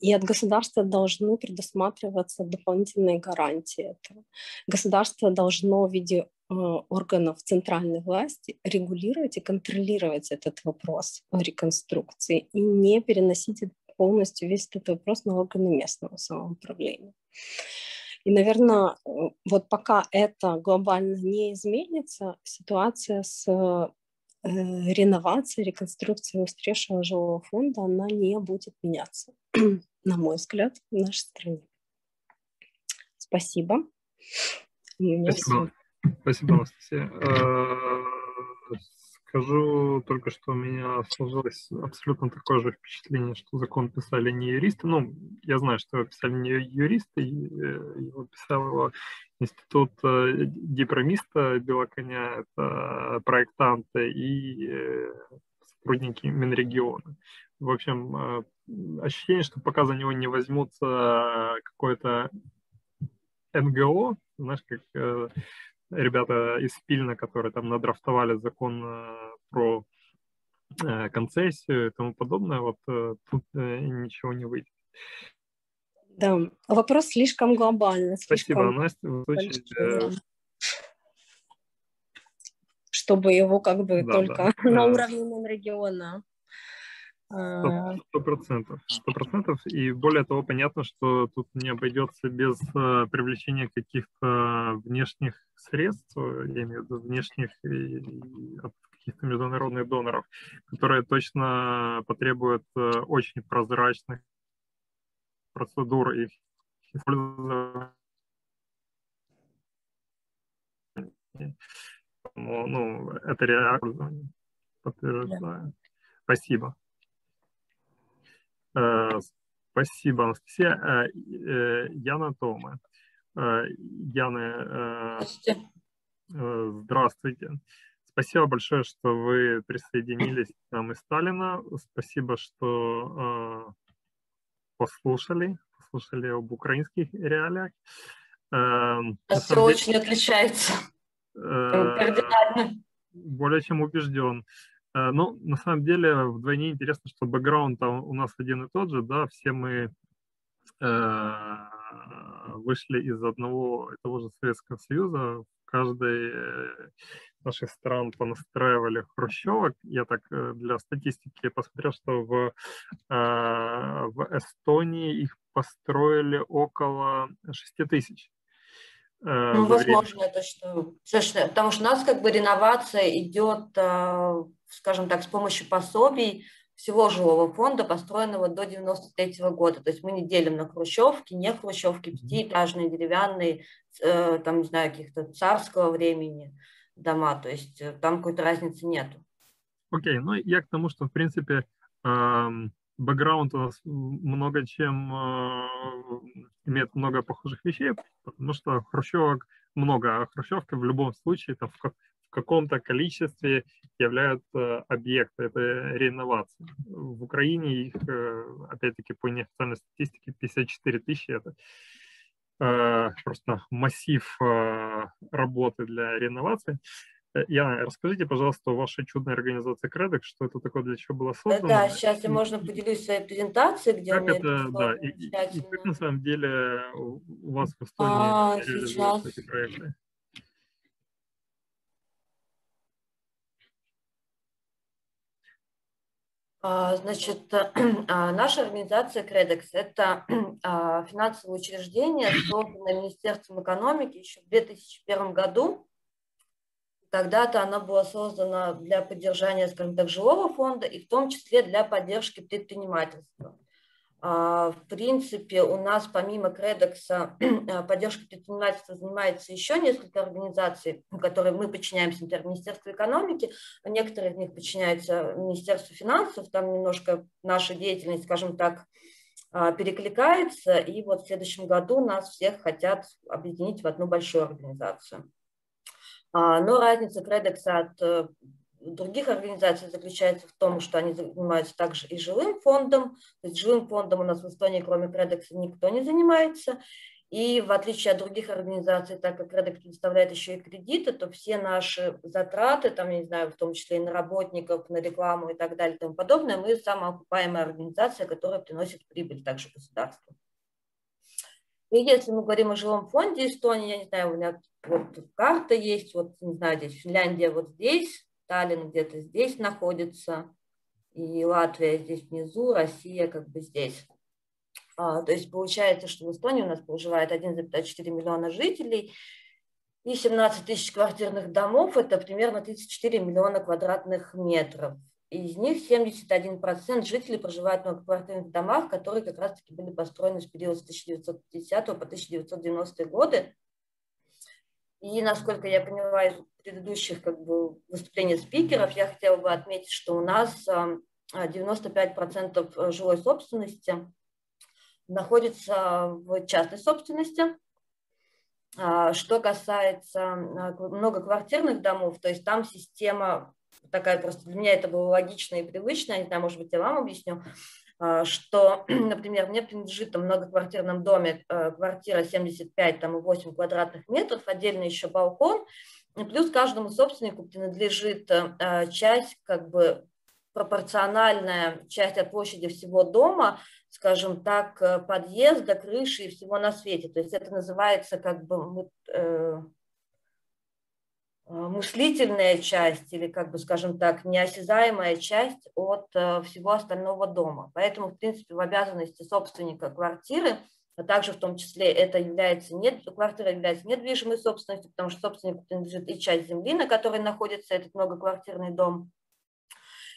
и от государства должны предусматриваться дополнительные гарантии этого. Государство должно в виде э, органов центральной власти регулировать и контролировать этот вопрос реконструкции и не переносить полностью весь этот вопрос на органы местного самоуправления. И, наверное, э, вот пока это глобально не изменится, ситуация с э, реновацией, реконструкцией устаревшего жилого фонда, она не будет меняться, (clears throat) на мой взгляд, в нашей стране. Спасибо. Спасибо. Спасибо, Анастасия. Э, Скажу только, что у меня сложилось абсолютно такое же впечатление, что закон писали не юристы. Ну, я знаю, что его писали не юристы, э, его писал институт э, дипломиста Белоконя, это проектанты и э, сотрудники Минрегиона. В общем, ощущение, что пока за него не возьмутся какое-то НГО, знаешь, как ребята из Пильна, которые там надрафтовали закон э, про э, концессию и тому подобное, вот э, тут ничего не выйдет. Да, вопрос слишком глобальный. Спасибо, Настя. Очень... Чтобы его как бы да, только да. (laughs) на уровне региона Сто процентов. Сто процентов. И более того, понятно, что тут не обойдется без э, привлечения каких-то внешних средств, я имею в виду внешних от каких-то международных доноров, которые точно потребуют э, очень прозрачных процедур их использования. Ну, ну это реально подтверждаю. Спасибо. Э, спасибо, Анастасия. Э, э, Яна Тома. Яна, здравствуйте. Спасибо большое, что вы присоединились к нам из Сталина. Спасибо, что послушали, послушали об украинских реалиях. Все деле, очень отличается. Более чем убежден. Э, ну, на самом деле, вдвойне интересно, что бэкграунд у нас один и тот же, да, все мы э, вышли из одного и того же Советского Союза, каждой э, наших стран понастраивали хрущевок. Я так для статистики посмотрел, что в, в Эстонии их построили около 6 тысяч. Ну, возможно, время. это что, потому что у нас как бы реновация идет скажем так, с помощью пособий всего жилого фонда, построенного до 93 года. То есть мы не делим на хрущевки, не хрущевки, пятиэтажные, деревянные, э, там, не знаю, каких-то царского времени дома. То есть э, там какой-то разницы нету. Окей, okay, ну я к тому, что, в принципе, эм, бэкграунд у нас много чем э, имеет много похожих вещей, потому что хрущевок много, а хрущевки в любом случае там, в, в каком-то количестве являются объекты, это реновации. В Украине их, опять-таки, по неофициальной статистике 54 тысячи, это просто массив работы для реновации. Э, Яна, расскажите, пожалуйста, о вашей чудной организации Credix, что это такое, для чего было создано? Да, сейчас я можно поделюсь своей презентацией, где как у меня это, да, и, и, и как на самом деле у вас в Эстонии а, реализуются эти проекты? А, значит, (clears throat) а, наша организация Credix – это (clears throat) финансовое учреждение, созданное Министерством экономики еще в 2001 году когда-то она была создана для поддержания, скажем так, жилого фонда и в том числе для поддержки предпринимательства. А, в принципе, у нас помимо Кредекса (clears throat) поддержкой предпринимательства занимается еще несколько организаций, которые мы подчиняемся, например, Министерству экономики, а некоторые из них подчиняются Министерству финансов, там немножко наша деятельность, скажем так, а, перекликается, и вот в следующем году нас всех хотят объединить в одну большую организацию. А, но разница Credix от э, других организаций заключается в том, что они занимаются также и жилым фондом. То есть жилым фондом у нас в Эстонии, кроме Credix, никто не занимается. И в отличие от других организаций, так как Credix предоставляет еще и кредиты, то все наши затраты, там, я не знаю, в том числе и на работников, на рекламу и так далее и тому подобное, мы самоокупаемая организация, которая приносит прибыль также государству. И если мы говорим о жилом фонде Эстонии, я не знаю, у меня вот карта есть, вот, не знаю, здесь Финляндия вот здесь, Таллин где-то здесь находится, и Латвия здесь внизу, Россия как бы здесь. А, то есть получается, что в Эстонии у нас проживает 1,4 миллиона жителей и 17 тысяч квартирных домов, это примерно 34 миллиона квадратных метров из них 71% жителей проживают в многоквартирных домах, которые как раз-таки были построены с периода с 1950 по 1990 годы. И, насколько я поняла из предыдущих как бы, выступлений спикеров, я хотела бы отметить, что у нас 95% жилой собственности находится в частной собственности. А, что касается многоквартирных домов, то есть там система такая просто для меня это было логично и привычно, не знаю, может быть, я вам объясню, а, что, (clears throat) например, мне принадлежит в многоквартирном доме э, квартира 75 там, и 8 квадратных метров, отдельно еще балкон, плюс каждому собственнику принадлежит э, часть, как бы пропорциональная часть от площади всего дома, скажем так, э, подъезда, крыши и всего на свете. То есть это называется как бы Э, мыслительная часть или, как бы, скажем так, неосязаемая часть от э, всего остального дома. Поэтому, в принципе, в обязанности собственника квартиры, а также в том числе это является нет, квартира является недвижимой собственностью, потому что собственнику принадлежит и часть земли, на которой находится этот многоквартирный дом.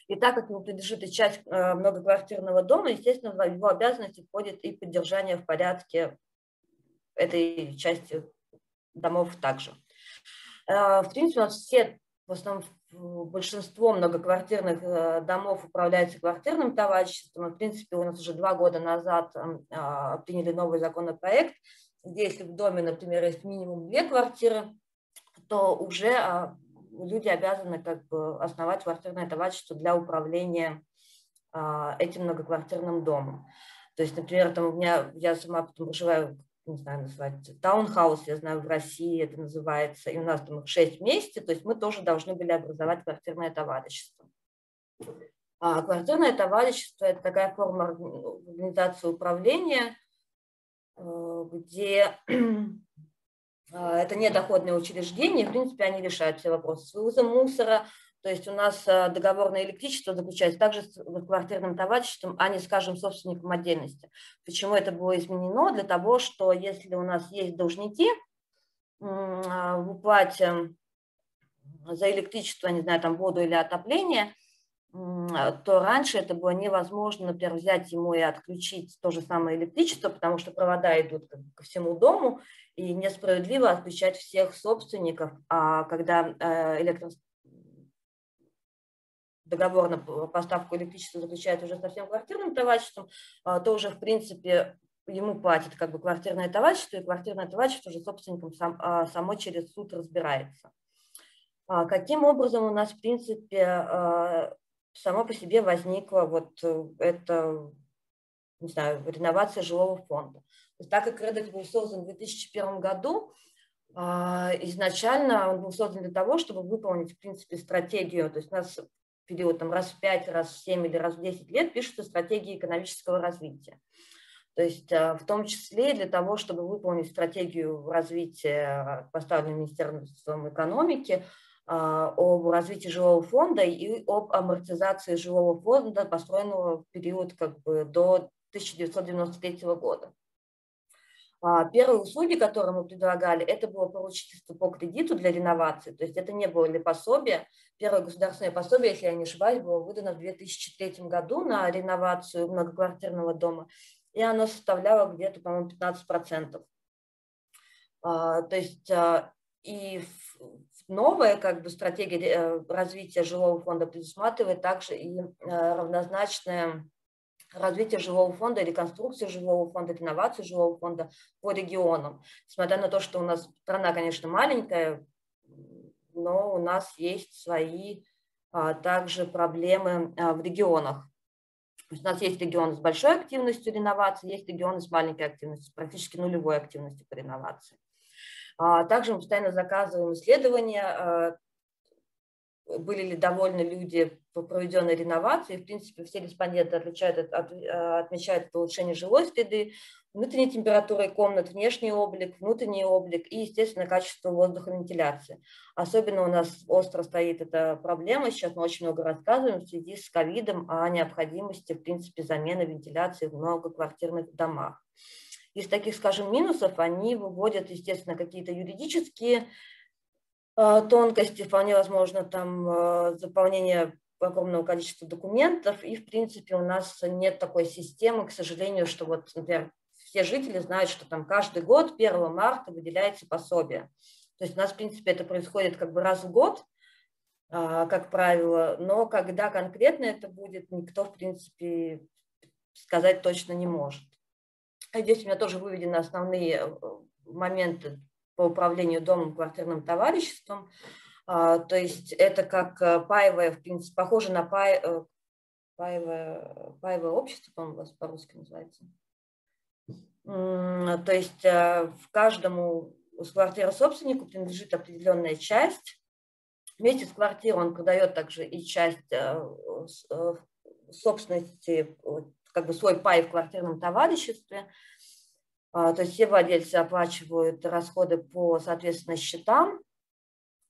И так как ему принадлежит и часть э, многоквартирного дома, естественно, в его обязанности входит и поддержание в порядке этой части домов также. Э, в принципе, у нас все, в основном большинство многоквартирных э, домов управляется квартирным товариществом. в принципе, у нас уже два года назад а, приняли новый законопроект, где если в доме, например, есть минимум две квартиры, то уже а, люди обязаны как бы основать квартирное товарищество для управления а, этим многоквартирным домом. То есть, например, там у меня, я сама потом проживаю не знаю, назвать, таунхаус, я знаю, в России это называется, и у нас там их шесть вместе, то есть мы тоже должны были образовать квартирное товарищество. А квартирное товарищество – это такая форма организации управления, э, где а, (clears throat) это не доходное учреждение, в принципе, они решают все вопросы с вывозом мусора, то есть у нас э, договор на электричество заключается также с квартирным товариществом, а не, скажем, собственником отдельности. Почему это было изменено? Для того, что если у нас есть должники а, в уплате за электричество, не знаю, там воду или отопление, то раньше это было невозможно, например, взять ему и отключить то же самое электричество, потому что провода идут ко всему дому, и несправедливо отключать всех собственников, а когда э, договор на поставку электричества заключает уже со всем квартирным товариществом, а, то уже, в принципе, ему платит как бы квартирное товарищество, и квартирное товарищество уже собственником сам, а, само через суд разбирается. А, каким образом у нас, в принципе, само по себе возникла вот э, эта, не знаю, реновация жилого фонда? Так как Редекс был создан в 2001 году, изначально он был создан для того, чтобы выполнить, в принципе, стратегию, то есть у нас период там, раз в 5, раз в 7 или раз в 10 лет пишутся стратегии экономического развития. То есть э, в том числе для того, чтобы выполнить стратегию развития, поставленную Министерством экономики, э, об развитии жилого фонда и об амортизации жилого фонда, построенного в период как бы, до 1993 года. А, первые услуги, которые мы предлагали, это было поручительство по кредиту для реновации, то есть это не было ли пособие. Первое государственное пособие, если я не ошибаюсь, было выдано в 2003 году на реновацию многоквартирного дома и оно составляло где-то, по-моему, 15%. А, то есть а, и новая как бы, стратегия э, развития жилого фонда предусматривает также и э, равнозначное развитие жилого фонда, реконструкцию жилого фонда, реновацию жилого фонда по регионам. Несмотря на то, что у нас страна, конечно, маленькая, но у нас есть свои а, также проблемы в регионах. То есть у нас есть регионы с большой активностью реновации, есть регионы с маленькой активностью, практически нулевой активностью по реновации. А, также мы постоянно заказываем исследования, а, были ли довольны люди по проведенной реновации. В принципе, все респонденты отличают, а, отмечают улучшение жилой среды, внутренней температуры комнат, внешний облик, внутренний облик и, естественно, качество воздуха вентиляции. Особенно у нас остро стоит эта проблема, сейчас мы очень много рассказываем в связи с ковидом о необходимости, в принципе, замены вентиляции в многоквартирных домах. Из таких, скажем, минусов они выводят, естественно, какие-то юридические э, тонкости, вполне возможно, там э, заполнение огромного количества документов, и, в принципе, у нас нет такой системы, к сожалению, что вот, например, все жители знают, что там каждый год 1 марта выделяется пособие. То есть у нас, в принципе, это происходит как бы раз в год, а, как правило, но когда конкретно это будет, никто, в принципе, сказать точно не может. Здесь у меня тоже выведены основные э, моменты по управлению домом, квартирным товариществом. А, то есть это как э, паевое, в принципе, похоже на пай, э, паевое, паевое общество, по-моему, у вас по-русски называется. То есть э, в каждому с квартиры собственнику принадлежит определенная часть. Вместе с квартирой он продает также и часть собственности, как бы свой пай в квартирном товариществе. А, то есть все владельцы оплачивают расходы по, соответственно, счетам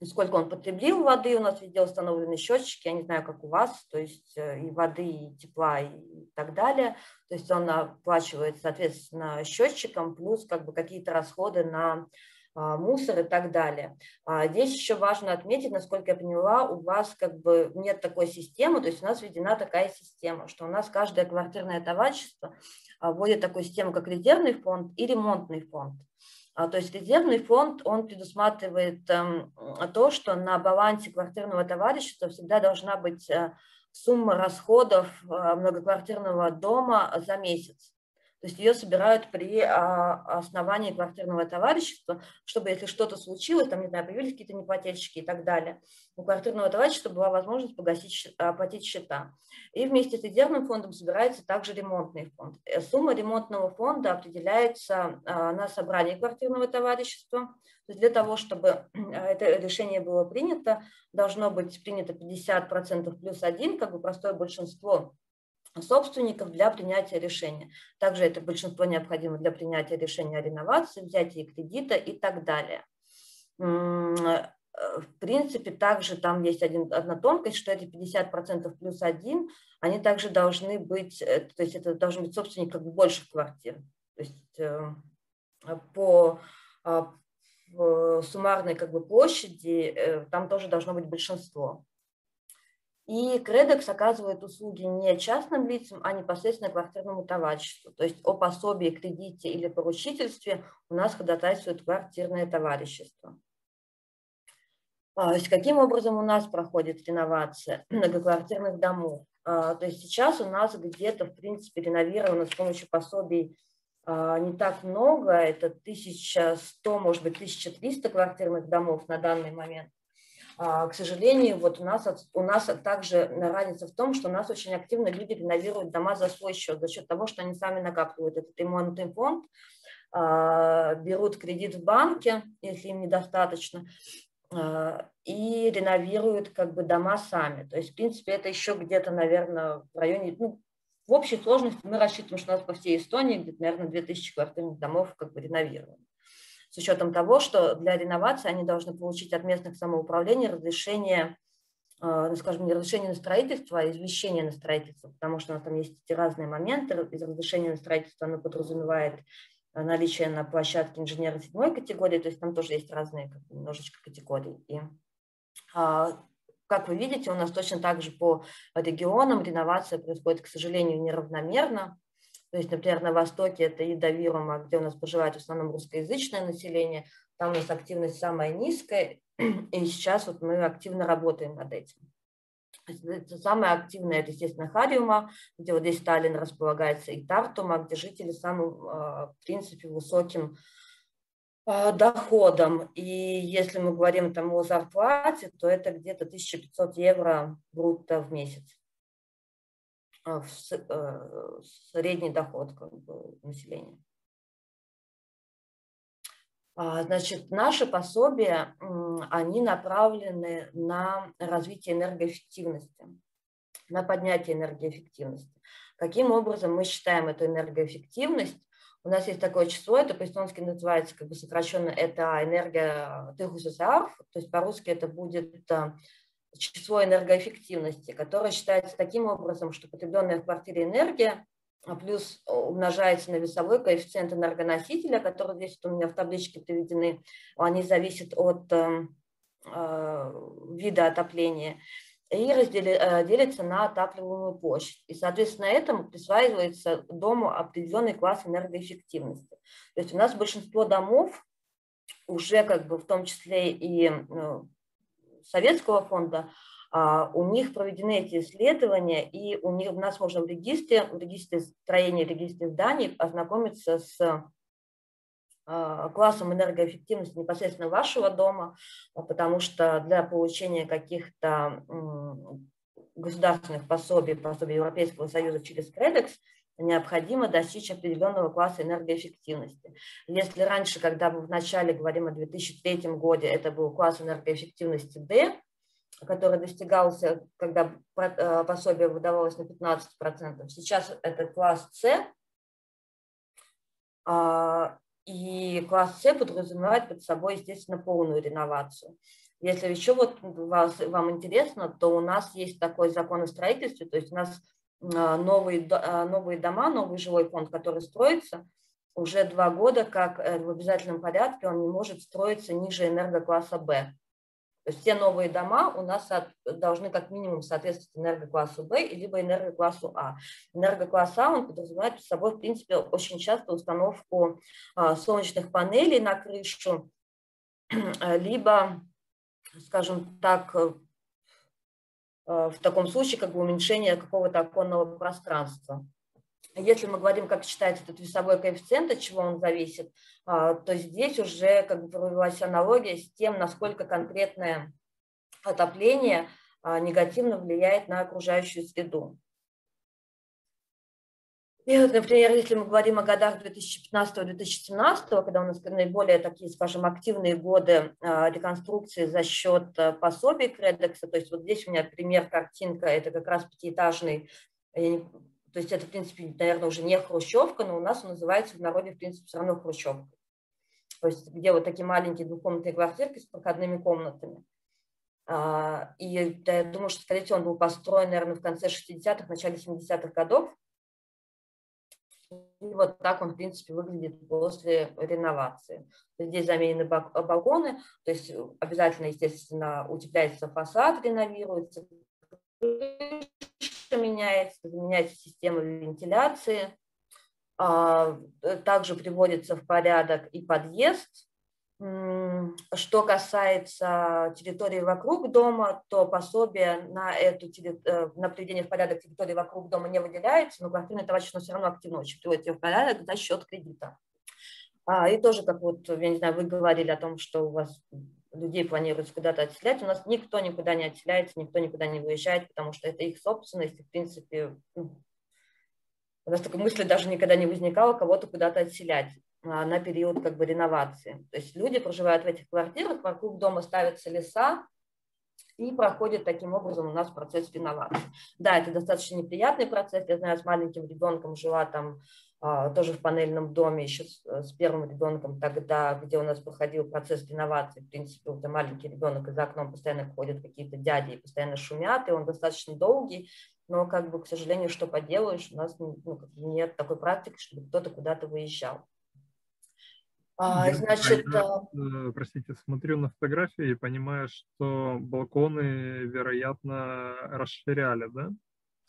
сколько он потребил воды, у нас везде установлены счетчики, я не знаю, как у вас, то есть э, и воды, и тепла, и так далее. То есть он оплачивает, соответственно, счетчиком, плюс как бы какие-то расходы на мусор и так далее. А здесь еще важно отметить, насколько я поняла, у вас как бы нет такой системы, то есть у нас введена такая система, что у нас каждое квартирное товарищество а, вводит такую систему, как резервный фонд и ремонтный фонд. А, то есть резервный фонд, он предусматривает эм, то, что на балансе квартирного товарищества всегда должна быть э, сумма расходов э, многоквартирного дома за месяц. То есть ее собирают при а, основании квартирного товарищества, чтобы если что-то случилось, там, не знаю, появились какие-то неплательщики и так далее, у квартирного товарищества была возможность погасить, оплатить счета. И вместе с резервным фондом собирается также ремонтный фонд. Э, сумма ремонтного фонда определяется а, на собрании квартирного товарищества. То есть для того, чтобы (clears throat) это решение было принято, должно быть принято 50% плюс один, как бы простое большинство собственников для принятия решения. Также это большинство необходимо для принятия решения о реновации, взятия кредита и так далее. Э, в принципе, также там есть один, одна тонкость, что эти 50% плюс один, они также должны быть, э, то есть это должен быть собственник как бы больше квартир. То есть э, по суммарной как бы площади там тоже должно быть большинство. И Кредекс оказывает услуги не частным лицам, а непосредственно квартирному товариществу. То есть о пособии, кредите или поручительстве у нас ходатайствует квартирное товарищество. А, то есть каким образом у нас проходит реновация (clears throat) многоквартирных домов? А, то есть сейчас у нас где-то, в принципе, реновировано с помощью пособий а, не так много, это 1100, может быть, 1300 квартирных домов на данный момент. А, к сожалению, вот у нас, у нас также разница в том, что у нас очень активно люди реновируют дома за свой счет, за счет того, что они сами накапливают этот ремонтный фонд, а, берут кредит в банке, если им недостаточно, а, и реновируют как бы дома сами. То есть, в принципе, это еще где-то, наверное, в районе, ну, в общей сложности мы рассчитываем, что у нас по всей Эстонии где-то, наверное, 2000 квартирных домов как бы реновированы с учетом того, что для реновации они должны получить от местных самоуправлений разрешение, э, ну, скажем, не разрешение на строительство, а извещение на строительство, потому что у нас там есть эти разные моменты. Из разрешения на строительство оно подразумевает наличие на площадке инженера седьмой категории, то есть там тоже есть разные как, немножечко категории. И, а, как вы видите, у нас точно так же по регионам реновация происходит, к сожалению, неравномерно. То есть, например, на Востоке это Идавирума, где у нас проживает в основном русскоязычное население, там у нас активность самая низкая, (clears throat) и сейчас вот мы активно работаем над этим. Это самое активное, это, естественно, Хариума, где вот здесь Сталин располагается, и Тартума, где жители самым, а, в принципе, высоким а, доходом. И если мы говорим там о зарплате, то это где-то 1500 евро брутто в месяц. А, э, средний доход как бы, населения. А, значит, наши пособия, они направлены на развитие энергоэффективности, на поднятие энергоэффективности. Каким образом мы считаем эту энергоэффективность? У нас есть такое число, это по-эстонски называется как бы сокращенно, это энергия тыхусусарф, то есть по-русски это будет а, число энергоэффективности, которое считается таким образом, что потребленная в квартире энергия а плюс умножается на весовой коэффициент энергоносителя, который здесь у меня в табличке приведены, они зависят от э, э, вида отопления, и раздели, э, делится на отапливаемую площадь. И, соответственно, этому присваивается дому определенный класс энергоэффективности. То есть у нас большинство домов уже как бы в том числе и ну, Советского фонда, а, у них проведены эти исследования, и у, них, у нас можно в регистре, в регистре строения, в регистре зданий ознакомиться с а, классом энергоэффективности непосредственно вашего дома, а, потому что для получения каких-то государственных пособий, пособий Европейского Союза через Кредекс, необходимо достичь определенного класса энергоэффективности. Если раньше, когда мы вначале говорим о 2003 году, это был класс энергоэффективности D, который достигался, когда э, пособие выдавалось на 15%, сейчас это класс С, а, и класс С подразумевает под собой, естественно, полную реновацию. Если еще вот вас, вам интересно, то у нас есть такой закон о строительстве, то есть у нас новые, а, новые дома, новый жилой фонд, который строится, уже два года, как э, в обязательном порядке он не может строиться ниже энергокласса Б. То есть все новые дома у нас должны как минимум соответствовать энергоклассу Б либо энергоклассу А. Энергокласс А он подразумевает под собой, в принципе, очень часто установку а, солнечных панелей на крышу, (clears throat) либо, скажем так, Э, в таком случае как бы уменьшение какого-то оконного пространства. Если мы говорим, как считается этот весовой коэффициент, от чего он зависит, а, то здесь уже как бы провелась аналогия с тем, насколько конкретное отопление а, негативно влияет на окружающую среду. И вот, например, если мы говорим о годах 2015-2017, когда у нас наиболее такие, скажем, активные годы а, реконструкции за счет а, пособий Кредекса, то есть вот здесь у меня пример, картинка, это как раз пятиэтажный, не, то есть это, в принципе, наверное, уже не хрущевка, но у нас он называется в народе, в принципе, все равно хрущевка. То есть где вот такие маленькие двухкомнатные квартирки с проходными комнатами. А, и я думаю, что, скорее всего, он был построен, наверное, в конце 60-х, начале 70-х годов. И вот так он, в принципе, выглядит после реновации. Здесь заменены балконы, то есть обязательно, естественно, утепляется фасад, реновируется, меняется, меняется система вентиляции. А, также приводится в порядок и подъезд, Что касается территории вокруг дома, то пособие на, эту, э, на приведение в порядок территории вокруг дома не выделяется, но квартирный товарищество все равно активно очень приводит ее в порядок за счет кредита. А, и тоже, как вот, я не знаю, вы говорили о том, что у вас людей планируется куда-то отселять, у нас никто никуда не отселяется, никто никуда не выезжает, потому что это их собственность, и, в принципе, ну, у нас такой мысли даже никогда не возникало кого-то куда-то отселять. А, на период как бы реновации. То есть люди проживают в этих квартирах, вокруг дома ставятся леса, и проходит таким образом у нас процесс реновации. Да, это достаточно неприятный процесс. Я знаю, с маленьким ребенком жила там а, тоже в панельном доме еще с, с первым ребенком тогда, где у нас проходил процесс реновации. В принципе, вот маленький ребенок, и за окном постоянно ходят какие-то дяди и постоянно шумят, и он достаточно долгий, но, как бы, к сожалению, что поделаешь, у нас ну, нет такой практики, чтобы кто-то куда-то выезжал. А, значит, я, э, простите, смотрю на фотографии и понимаю, что балконы, вероятно, расширяли, да?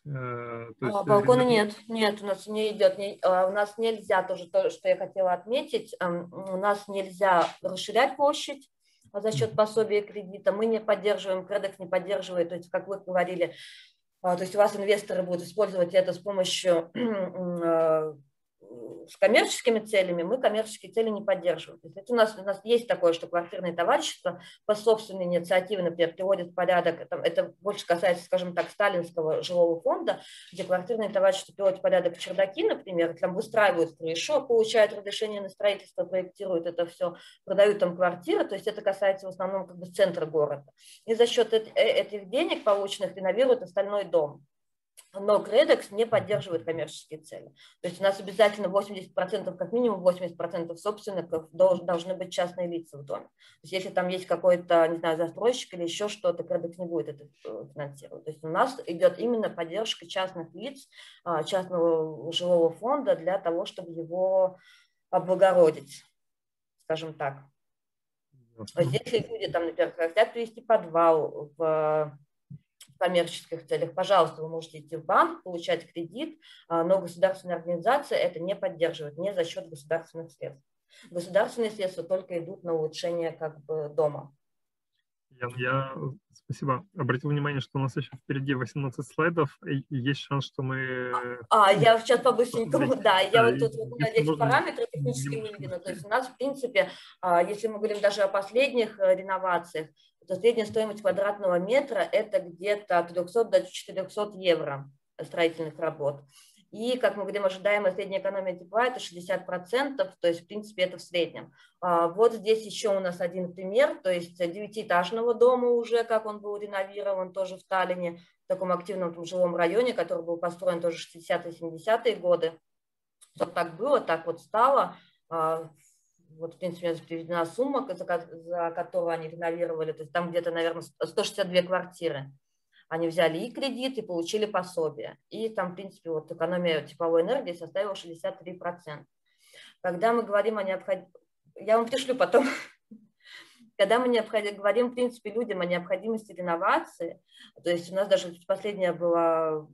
Э, то есть, а, балкона это... нет, нет, у нас не идет, не, а, у нас нельзя, тоже то, что я хотела отметить, у нас нельзя расширять площадь за счет пособия кредита, мы не поддерживаем, кредекс не поддерживает, то есть, как вы говорили, а, то есть у вас инвесторы будут использовать это с помощью (clears throat) с коммерческими целями мы коммерческие цели не поддерживаем. То есть у, нас, у нас есть такое, что квартирные товарищества по собственной инициативе, например, приводят в порядок, это, это больше касается, скажем так, сталинского жилого фонда, где квартирные товарищества приводят в порядок чердаки, например, там выстраивают крышу, получают разрешение на строительство, проектируют это все, продают там квартиры, то есть это касается в основном как бы центра города. И за счет э, этих денег, полученных, реновируют остальной дом но Кредекс не поддерживает коммерческие цели. То есть у нас обязательно 80%, как минимум 80% собственников должны быть частные лица в доме. То есть если там есть какой-то, не знаю, застройщик или еще что-то, Кредекс не будет это э, финансировать. То есть у нас идет именно поддержка частных лиц, а, частного жилого фонда для того, чтобы его облагородить, скажем так. Если люди там, например, хотят привести подвал в коммерческих целях, пожалуйста, вы можете идти в банк, получать кредит, а, но государственная организация это не поддерживает, не за счет государственных средств. Государственные средства только идут на улучшение как бы дома. Я, я спасибо. Обратил внимание, что у нас еще впереди 18 слайдов, и есть шанс, что мы... А, я сейчас по-быстренькому, да, я вот тут вот эти нужно... параметры технически выведены. То есть у нас, в принципе, а, если мы говорим даже о последних э, реновациях, то средняя стоимость квадратного метра – это где-то от 300 до 400 евро строительных работ. И, как мы говорим, ожидаемая средняя экономия тепла – это 60%, то есть, в принципе, это в среднем. А вот здесь еще у нас один пример, то есть девятиэтажного дома уже, как он был реновирован, тоже в Таллине, в таком активном там, жилом районе, который был построен тоже 60-70-е годы. Вот так было, так вот стало. А, вот, в принципе, приведена сумма, за которую они реновировали, то есть там где-то, наверное, 162 квартиры. Они взяли и кредит, и получили пособие. И там, в принципе, вот экономия тепловой энергии составила 63%. Когда мы говорим о необходимости... Я вам пришлю потом когда мы говорим, в принципе, людям о необходимости реновации, то есть у нас даже последняя была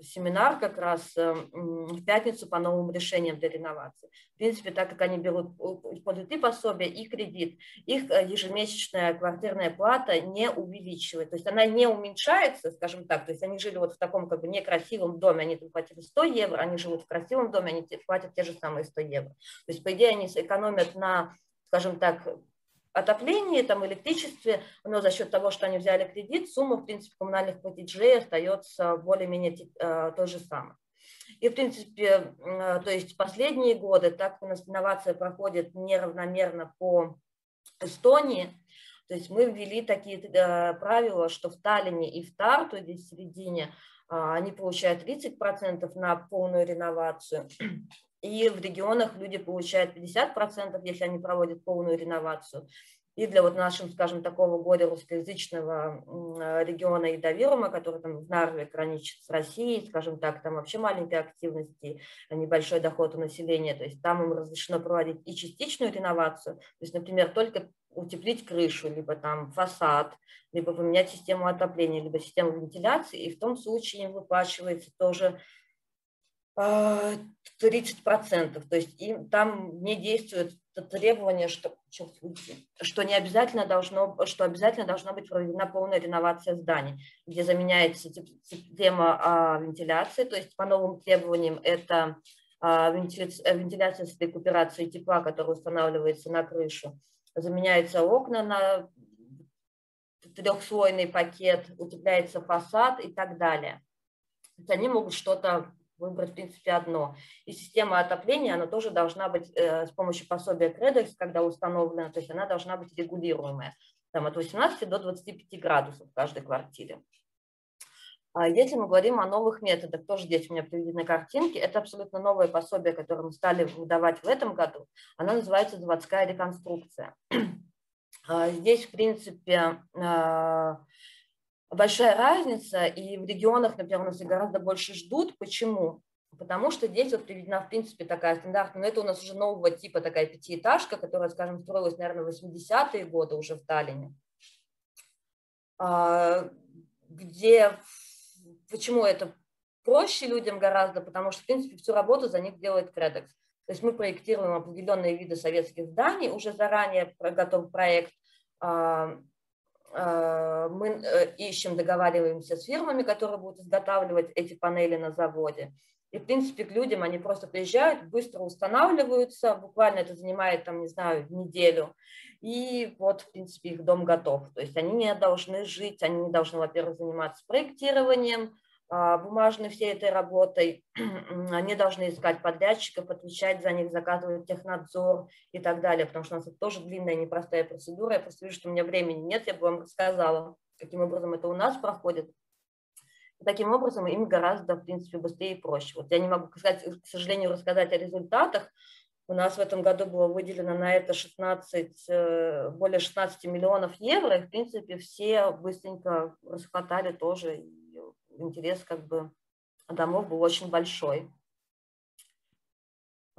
семинар как раз эм, в пятницу по новым решениям для реновации. В принципе, так как они берут, используют и пособие, и кредит, их э, ежемесячная квартирная плата не увеличивает. То есть она не уменьшается, скажем так. То есть они жили вот в таком как бы некрасивом доме, они там платили 100 евро, они живут в красивом доме, они платят те же самые 100 евро. То есть, по идее, они сэкономят на скажем так, отоплении, там, электричестве, но за счет того, что они взяли кредит, сумма, в принципе, коммунальных платежей остается более-менее э, той же самой. И, в принципе, э, то есть последние годы, так как у нас инновация проходит неравномерно по Эстонии, то есть мы ввели такие э, правила, что в Таллине и в Тарту, здесь в середине, они получают 30% на полную реновацию, и в регионах люди получают 50%, если они проводят полную реновацию. И для вот нашего, скажем, такого года русскоязычного региона Идавирума, который там в Нарве граничит с Россией, скажем так, там вообще маленькая активность и небольшой доход у населения, то есть там им разрешено проводить и частичную реновацию, то есть, например, только утеплить крышу, либо там фасад, либо поменять систему отопления, либо систему вентиляции, и в том случае им выплачивается тоже 30%. То есть им, там не действует требование, что, что не обязательно должно, что обязательно должна быть проведена полная реновация зданий, где заменяется система а, вентиляции, то есть по новым требованиям это а, вентиляция с рекуперацией тепла, которая устанавливается на крышу, заменяются окна на трехслойный пакет, утепляется фасад и так далее. Они могут что-то выбрать, в принципе, одно. И система отопления, она тоже должна быть э, с помощью пособия Кредекс, когда установлена, то есть она должна быть регулируемая, там от 18 до 25 градусов в каждой квартире. А если мы говорим о новых методах, тоже здесь у меня приведены картинки, это абсолютно новое пособие, которое мы стали выдавать в этом году. Оно называется «Заводская реконструкция». (clears throat) А здесь, в принципе, а, большая разница, и в регионах, например, у нас гораздо больше ждут. Почему? Потому что здесь вот приведена, в принципе, такая стандартная, но это у нас уже нового типа такая пятиэтажка, которая, скажем, строилась, наверное, в 80-е годы уже в Таллине, а, где, почему это проще людям гораздо, потому что, в принципе, всю работу за них делает Кредекс. То есть мы проектируем определенные виды советских зданий, уже заранее готов проект, а, мы э, ищем, договариваемся с фирмами, которые будут изготавливать эти панели на заводе. И, в принципе, к людям они просто приезжают, быстро устанавливаются, буквально это занимает, там, не знаю, неделю. И вот, в принципе, их дом готов. То есть они не должны жить, они не должны, во-первых, заниматься проектированием, бумажной всей этой работой. (clears throat) Они должны искать подрядчиков, отвечать за них, заказывать технадзор и так далее, потому что у нас это тоже длинная, непростая процедура. Я просто вижу, что у меня времени нет, я бы вам рассказала, каким образом это у нас проходит. И таким образом им гораздо, в принципе, быстрее и проще. Вот я не могу, сказать, к сожалению, рассказать о результатах. У нас в этом году было выделено на это 16, э, более 16 миллионов евро, и, в принципе, все быстренько расхватали тоже интерес как бы домов был очень большой.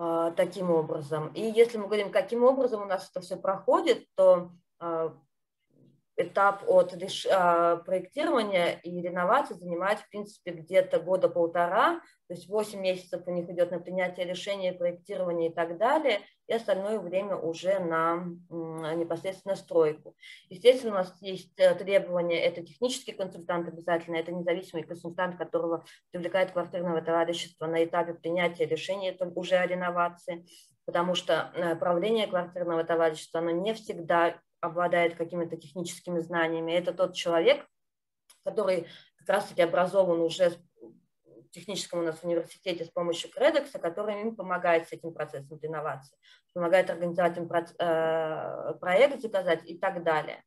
А, таким образом. И если мы говорим, каким образом у нас это все проходит, то а, этап от а, проектирования и реновации занимает, в принципе, где-то года полтора, то есть 8 месяцев у них идет на принятие решения, проектирование и так далее, и остальное время уже на непосредственно стройку. Естественно, у нас есть э, требования, это технический консультант обязательно, это независимый консультант, которого привлекает квартирного товарищества на этапе принятия решения уже о реновации, потому что э, правление квартирного товарищества, оно не всегда обладает какими-то техническими знаниями. Это тот человек, который как раз-таки образован уже техническом у нас университете с помощью Кредекса, который им помогает с этим процессом реновации, помогает организовать им э, проект заказать и так далее.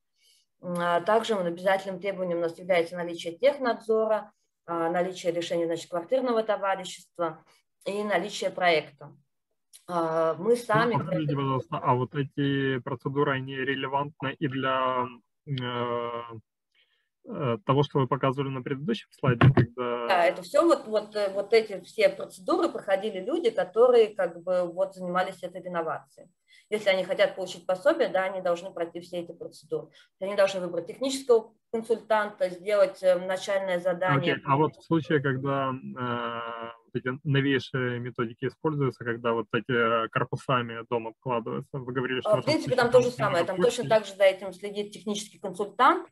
А также обязательным требованием у нас является наличие технадзора, а, наличие решения значит, квартирного товарищества и наличие проекта. А, мы сами... Подскажите, пожалуйста, а вот эти процедуры, они релевантны и для э, того, что вы показывали на предыдущем слайде, когда... Да, это все вот, вот, э, вот эти все процедуры проходили люди, которые как бы вот занимались этой реновацией. Если они хотят получить пособие, да, они должны пройти все эти процедуры. Они должны выбрать технического консультанта, сделать начальное задание. Okay. А вот в случае, когда э, эти новейшие методики используются, когда вот эти корпусами дом обкладываются? Вы говорили, что... В принципе, там то же самое. Там точно так же за этим следит технический консультант.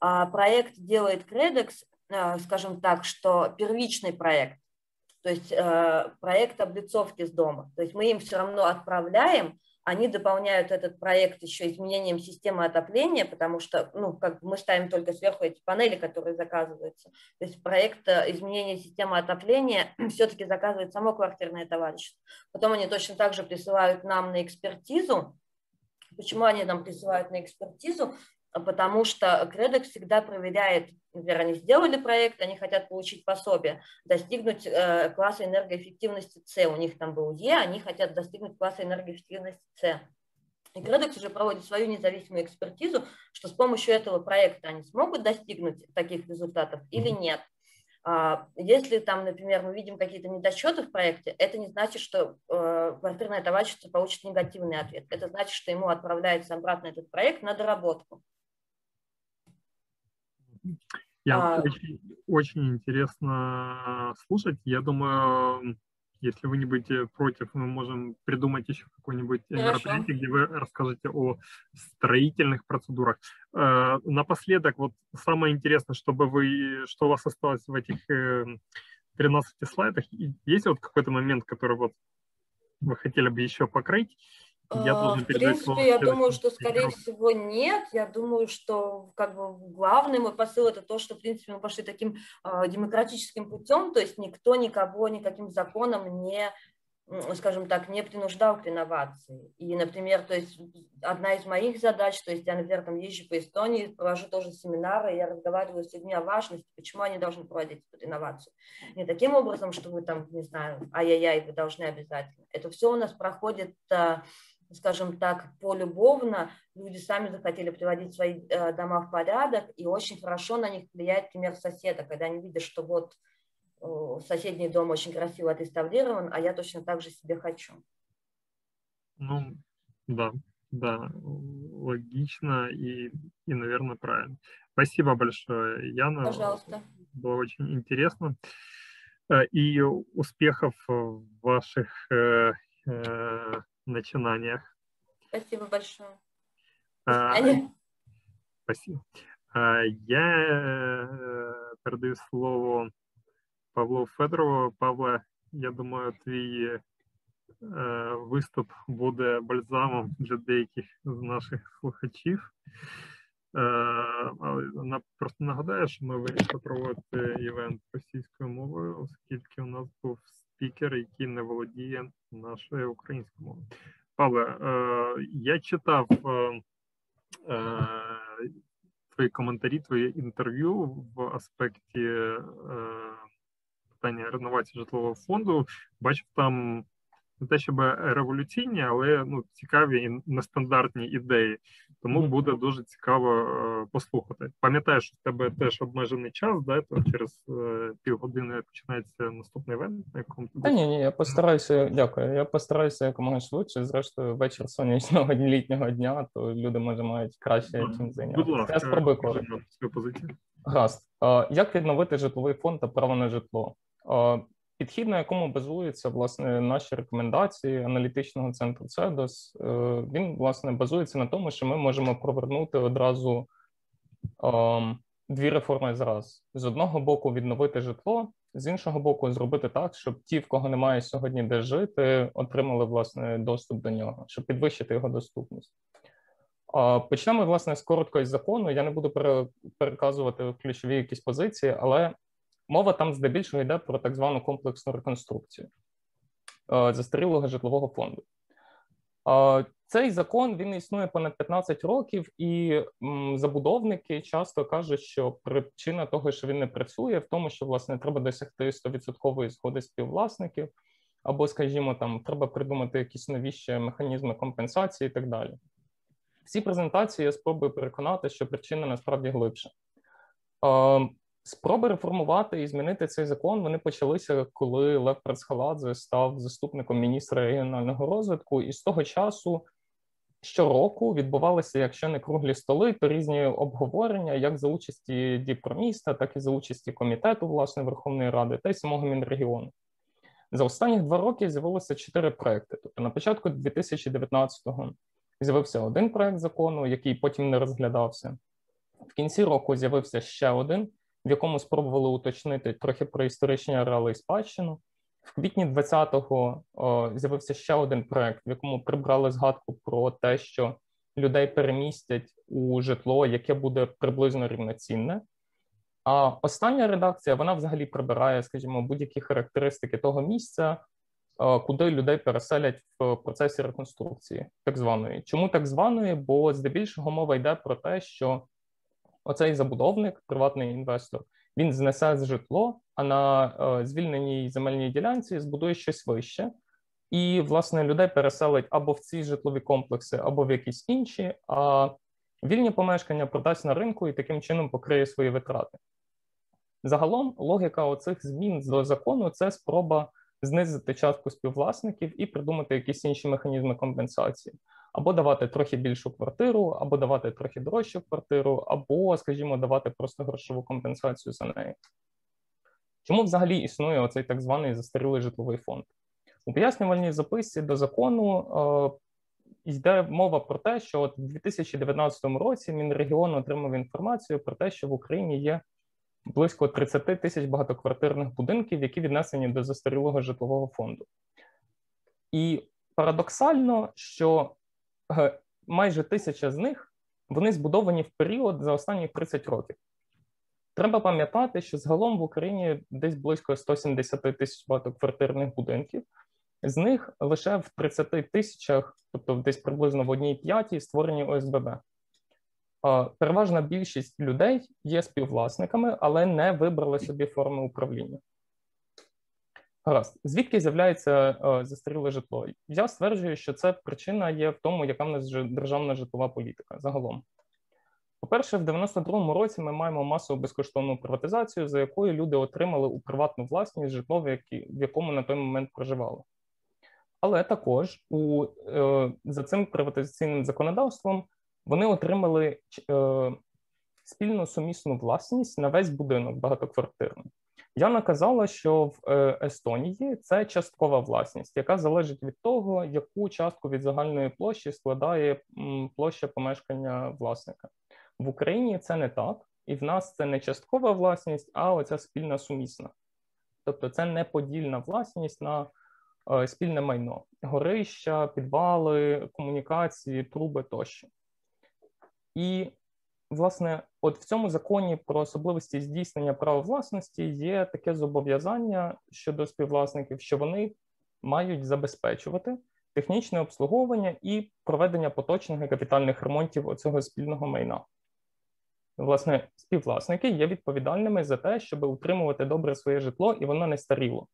Mm-hmm. Проект делает Кредекс, а, скажем так, что первичный проект, то есть э, проект облицовки с дома. То есть мы им все равно отправляем они дополняют этот проект еще изменением системы отопления, потому что ну, как мы ставим только сверху эти панели, которые заказываются. То есть проект э, изменения системы отопления (clears throat) все-таки заказывает само квартирное товарищество. Потом они точно так же присылают нам на экспертизу. Почему они нам присылают на экспертизу? Потому что Кредек всегда проверяет например, они сделали проект, они хотят получить пособие, достигнуть э, класса энергоэффективности С, у них там был Е, они хотят достигнуть класса энергоэффективности С. И Кредекс уже проводит свою независимую экспертизу, что с помощью этого проекта они смогут достигнуть таких результатов или нет. А, если там, например, мы видим какие-то недочеты в проекте, это не значит, что э, квартирное товарищество получит негативный ответ. Это значит, что ему отправляется обратно этот проект на доработку. Я а... очень, очень интересно слушать. Я думаю, если вы не будете против, мы можем придумать еще какое-нибудь мероприятие, где вы расскажете о строительных процедурах. Э, напоследок, вот самое интересное, чтобы вы, что у вас осталось в этих 13 слайдах, есть вот какой-то момент, который вот вы хотели бы еще покрыть? Я а, в принципе, я думаю, что, скорее всего, нет. Я думаю, что как бы главный мой посыл это то, что, в принципе, мы пошли таким э, демократическим путем, то есть никто никого никаким законом не скажем так, не принуждал к инновации. И, например, то есть одна из моих задач, то есть я, например, там езжу по Эстонии, провожу тоже семинары, я разговариваю с людьми о важности, почему они должны проводить эту инновацию. Не таким образом, что вы там, не знаю, ай-яй-яй, вы должны обязательно. Это все у нас проходит а, скажем так, полюбовно, люди сами захотели приводить свои э, дома в порядок, и очень хорошо на них влияет пример соседа, когда они видят, что вот соседний дом очень красиво отреставрирован, а я точно так же себе хочу. Ну, да, да, логично и, и, наверное, правильно. Спасибо большое, Яна. Пожалуйста. Было очень интересно. Э, и успехов в ваших э, э, начинаниях. Спасибо большое. А, спасибо. А, я э, передаю слово Павлу Федорову. Павле, я думаю, твій е, виступ буде бальзамом для деяких з наших слухачів. Е, але просто нагадаю, що ми вирішили проводити івент російською мовою, оскільки у нас був спікер, який не володіє нашою українською мовою. Павле, е, я читав твої коментарі, твоє інтерв'ю в аспекті питання реновації житлового фонду. Бачив там не те, щоб революційні, але ну цікаві і нестандартні ідеї. Тому буде дуже цікаво е, послухати. Пам'ятаєш, що в тебе теж обмежений час, да? то через е, півгодини починається наступний івент, на якому Та ні, ні, я постараюся, дякую. Я постараюся якомога швидше. Зрештою, вечір сонячного (laughs) літнього дня, то люди може мають краще чим. Будь ласка, я спробую коротко. позицію. Гаразд. Як відновити житловий фонд та право на житло? Підхід, на якому базуються власне наші рекомендації аналітичного центру CEDOS, е, він власне базується на тому, що ми можемо провернути одразу дві реформи зараз: з одного боку, відновити житло, з іншого боку, зробити так, щоб ті, в кого немає сьогодні де жити, отримали власне доступ до нього, щоб підвищити його доступність. Почнемо власне з короткої закону. Я не буду переказувати ключові якісь позиції, але Мова там здебільшого йде про так звану комплексну реконструкцію е, застарілого житлового фонду. Е, цей закон він існує понад 15 років, і забудовники часто кажуть, що причина того, що він не працює, в тому, що власне треба досягти 100% згоди співвласників, або, скажімо, там треба придумати якісь нові ще механізми компенсації і так далі. Всі презентації я спробую переконати, що причина насправді глибша. Спроби реформувати і змінити цей закон вони почалися, коли Лев Працхаладзе став заступником міністра регіонального розвитку, і з того часу щороку відбувалися, якщо не круглі столи, то різні обговорення, як за участі Діпроміста, так і за участі комітету власне Верховної Ради та й самого Мінрегіону. За останні два роки з'явилося чотири проекти. Тобто, на початку 2019-го з'явився один проект закону, який потім не розглядався. В кінці року з'явився ще один в якому спробували уточнити трохи про історичні ареали і спадщину. В квітні 20-го з'явився ще один проект, в якому прибрали згадку про те, що людей перемістять у житло, яке буде приблизно рівноцінне. А остання редакція вона взагалі прибирає, скажімо, будь-які характеристики того місця, куди людей переселять в процесі реконструкції, так званої. Чому так званої? Бо здебільшого мова йде про те, що оцей забудовник, приватний інвестор, він знесе житло, а на е, звільненій земельній ділянці збудує щось вище, і власне людей переселить або в ці житлові комплекси, або в якісь інші. А вільні помешкання продасть на ринку і таким чином покриє свої витрати. Загалом логіка оцих змін до закону це спроба знизити частку співвласників і придумати якісь інші механізми компенсації або давати трохи більшу квартиру, або давати трохи дорожчу квартиру, або, скажімо, давати просто грошову компенсацію за неї. Чому взагалі існує оцей так званий застарілий житловий фонд? У пояснювальній записці до закону йде мова про те, що от в 2019 році Мінрегіон отримав інформацію про те, що в Україні є близько 30 тисяч багатоквартирних будинків, які віднесені до застарілого житлового фонду. І парадоксально, що е, майже тисяча з них вони збудовані в період за останні 30 років. Треба пам'ятати, що загалом в Україні десь близько 170 тисяч багатоквартирних будинків, з них лише в 30 тисячах, тобто десь приблизно в одній п'ятій, створені ОСББ. Переважна більшість людей є співвласниками, але не вибрали собі форми управління. Гаразд, звідки з'являється застаріле житло? Я стверджую, що це причина є в тому, яка в нас державна житлова політика загалом. По-перше, в 92-му році ми маємо масову безкоштовну приватизацію, за якою люди отримали у приватну власність житло, в якому на той момент проживали. Але також у, е, за цим приватизаційним законодавством вони отримали е, спільну сумісну власність на весь будинок багатоквартирний. Яна казала, що в е, Естонії це часткова власність, яка залежить від того, яку частку від загальної площі складає площа помешкання власника. В Україні це не так, і в нас це не часткова власність, а оця спільна сумісна. Тобто це не подільна власність на е, спільне майно, горища, підвали, комунікації, труби тощо. І, власне, от в цьому законі про особливості здійснення права власності є таке зобов'язання щодо співвласників, що вони мають забезпечувати технічне обслуговування і проведення поточних і капітальних ремонтів оцього спільного майна. Власне, співвласники є відповідальними за те, щоб утримувати добре своє житло і воно не старіло.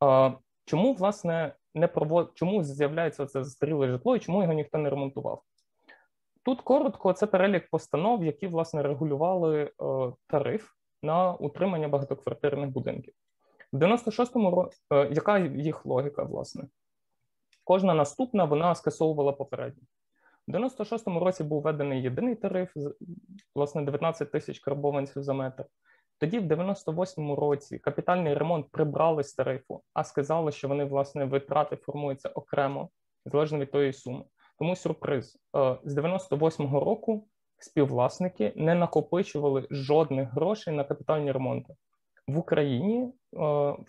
А, Чому, власне, не провод... чому з'являється це застаріле житло і чому його ніхто не ремонтував? Тут коротко це перелік постанов, які власне регулювали е, тариф на утримання багатоквартирних будинків. В 96-му році, е, яка їх логіка, власне? Кожна наступна вона скасовувала попередню. У 96-му році був введений єдиний тариф, власне, 19 тисяч карбованців за метр. Тоді, в 98-му році, капітальний ремонт прибрали з тарифу, а сказали, що вони власне витрати формуються окремо, залежно від тої суми. Тому сюрприз е, з 98-го року співвласники не накопичували жодних грошей на капітальні ремонти в Україні. Е,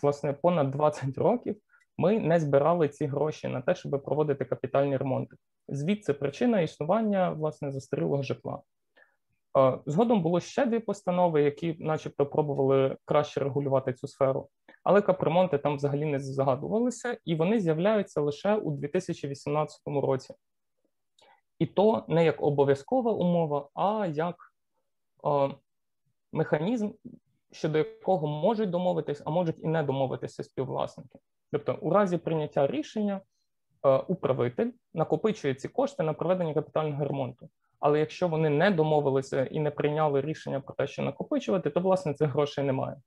власне, понад 20 років ми не збирали ці гроші на те, щоб проводити капітальні ремонти. Звідси причина існування власне застарілого житла. Е, згодом було ще дві постанови, які, начебто, пробували краще регулювати цю сферу, але капремонти там взагалі не згадувалися, і вони з'являються лише у 2018 році. І то не як обов'язкова умова, а як е, механізм, щодо якого можуть домовитись, а можуть і не домовитися співвласники. Тобто, у разі прийняття рішення е, управитель накопичує ці кошти на проведення капітального ремонту. Але якщо вони не домовилися і не прийняли рішення про те, що накопичувати, то власне цих грошей немає.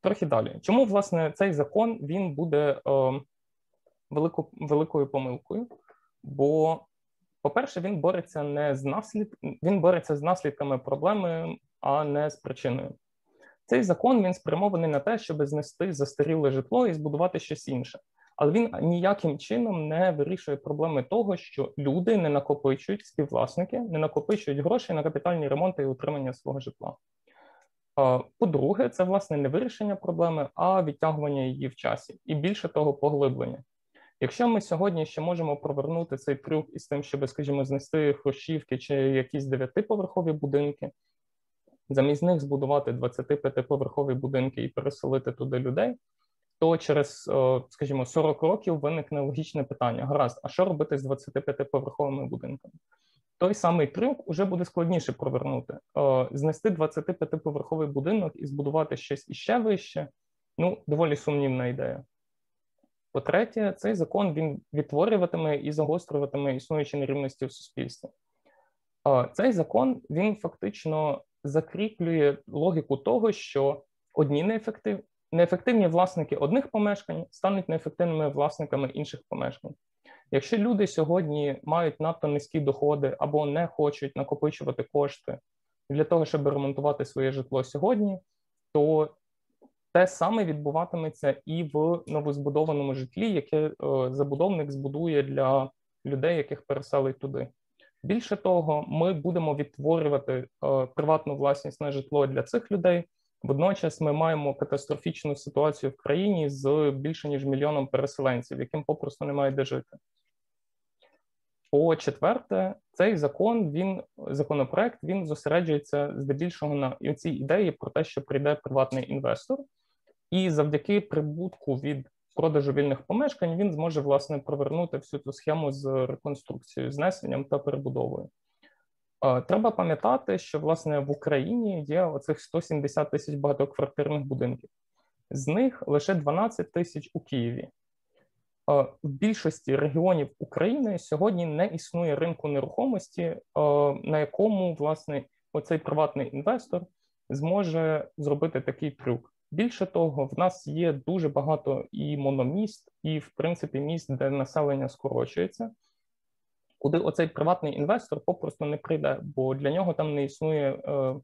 Трохи далі. Чому власне цей закон він буде е, велико, великою помилкою? Бо, по-перше, він бореться не з наслід... він бореться з наслідками проблеми, а не з причиною. Цей закон він спрямований на те, щоб знести застаріле житло і збудувати щось інше. Але він ніяким чином не вирішує проблеми того, що люди не накопичують співвласники, не накопичують гроші на капітальні ремонти і утримання свого житла. По-друге, це власне не вирішення проблеми, а відтягування її в часі, і більше того, поглиблення. Якщо ми сьогодні ще можемо провернути цей трюк із тим, щоб, скажімо, знести хрущівки чи якісь дев'ятиповерхові будинки, замість них збудувати 25-поверхові будинки і переселити туди людей, то через, скажімо, 40 років виникне логічне питання: гаразд, а що робити з 25-поверховими будинками? Той самий трюк вже буде складніше провернути. Знести 25-поверховий будинок і збудувати щось іще вище ну, доволі сумнівна ідея. По-третє, цей закон він відтворюватиме і загострюватиме існуючі нерівності в суспільстві. Цей закон він фактично закріплює логіку того, що одні неефектив... неефективні власники одних помешкань стануть неефективними власниками інших помешкань. Якщо люди сьогодні мають надто низькі доходи або не хочуть накопичувати кошти для того, щоб ремонтувати своє житло сьогодні, то те саме відбуватиметься і в новозбудованому житлі, яке е, забудовник збудує для людей, яких переселить туди. Більше того, ми будемо відтворювати е, приватну власність на житло для цих людей. Водночас ми маємо катастрофічну ситуацію в країні з більше ніж мільйоном переселенців, яким попросту немає де жити. По четверте, цей закон він законопроект він зосереджується здебільшого на цій ідеї про те, що прийде приватний інвестор, і завдяки прибутку від продажу вільних помешкань він зможе власне провернути всю цю схему з реконструкцією, знесенням та перебудовою. Треба пам'ятати, що власне в Україні є оцих 170 тисяч багатоквартирних будинків, з них лише 12 тисяч у Києві. В більшості регіонів України сьогодні не існує ринку нерухомості, на якому власне оцей приватний інвестор зможе зробити такий трюк. Більше того, в нас є дуже багато і мономіст, і в принципі міст, де населення скорочується, куди оцей приватний інвестор попросту не прийде, бо для нього там не існує е,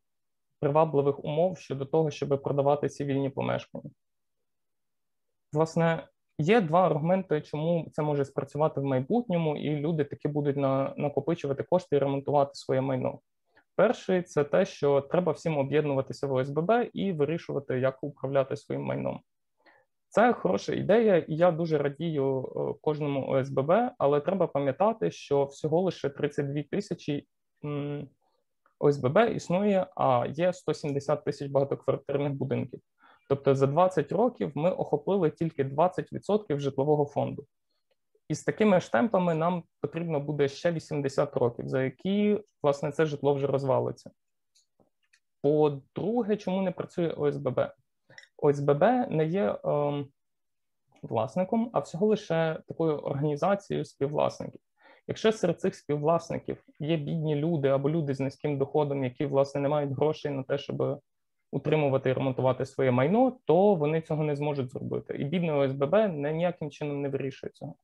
привабливих умов щодо того, щоб продавати ці вільні помешкання. Власне, є два аргументи, чому це може спрацювати в майбутньому, і люди таки будуть на, накопичувати кошти і ремонтувати своє майно. Перший це те, що треба всім об'єднуватися в ОСББ і вирішувати, як управляти своїм майном. Це хороша ідея, і я дуже радію е, кожному ОСББ, але треба пам'ятати, що всього лише 32 тисячі ОСББ існує, а є 170 тисяч багатоквартирних будинків. Тобто за 20 років ми охопили тільки 20% житлового фонду. І з такими ж темпами нам потрібно буде ще 80 років, за які власне це житло вже розвалиться. По-друге, чому не працює ОСББ? ОСББ не є е, власником, а всього лише такою організацією співвласників. Якщо серед цих співвласників є бідні люди або люди з низьким доходом, які власне не мають грошей на те, щоб утримувати і ремонтувати своє майно, то вони цього не зможуть зробити. І бідне ОСББ не ніяким чином не вирішує цього.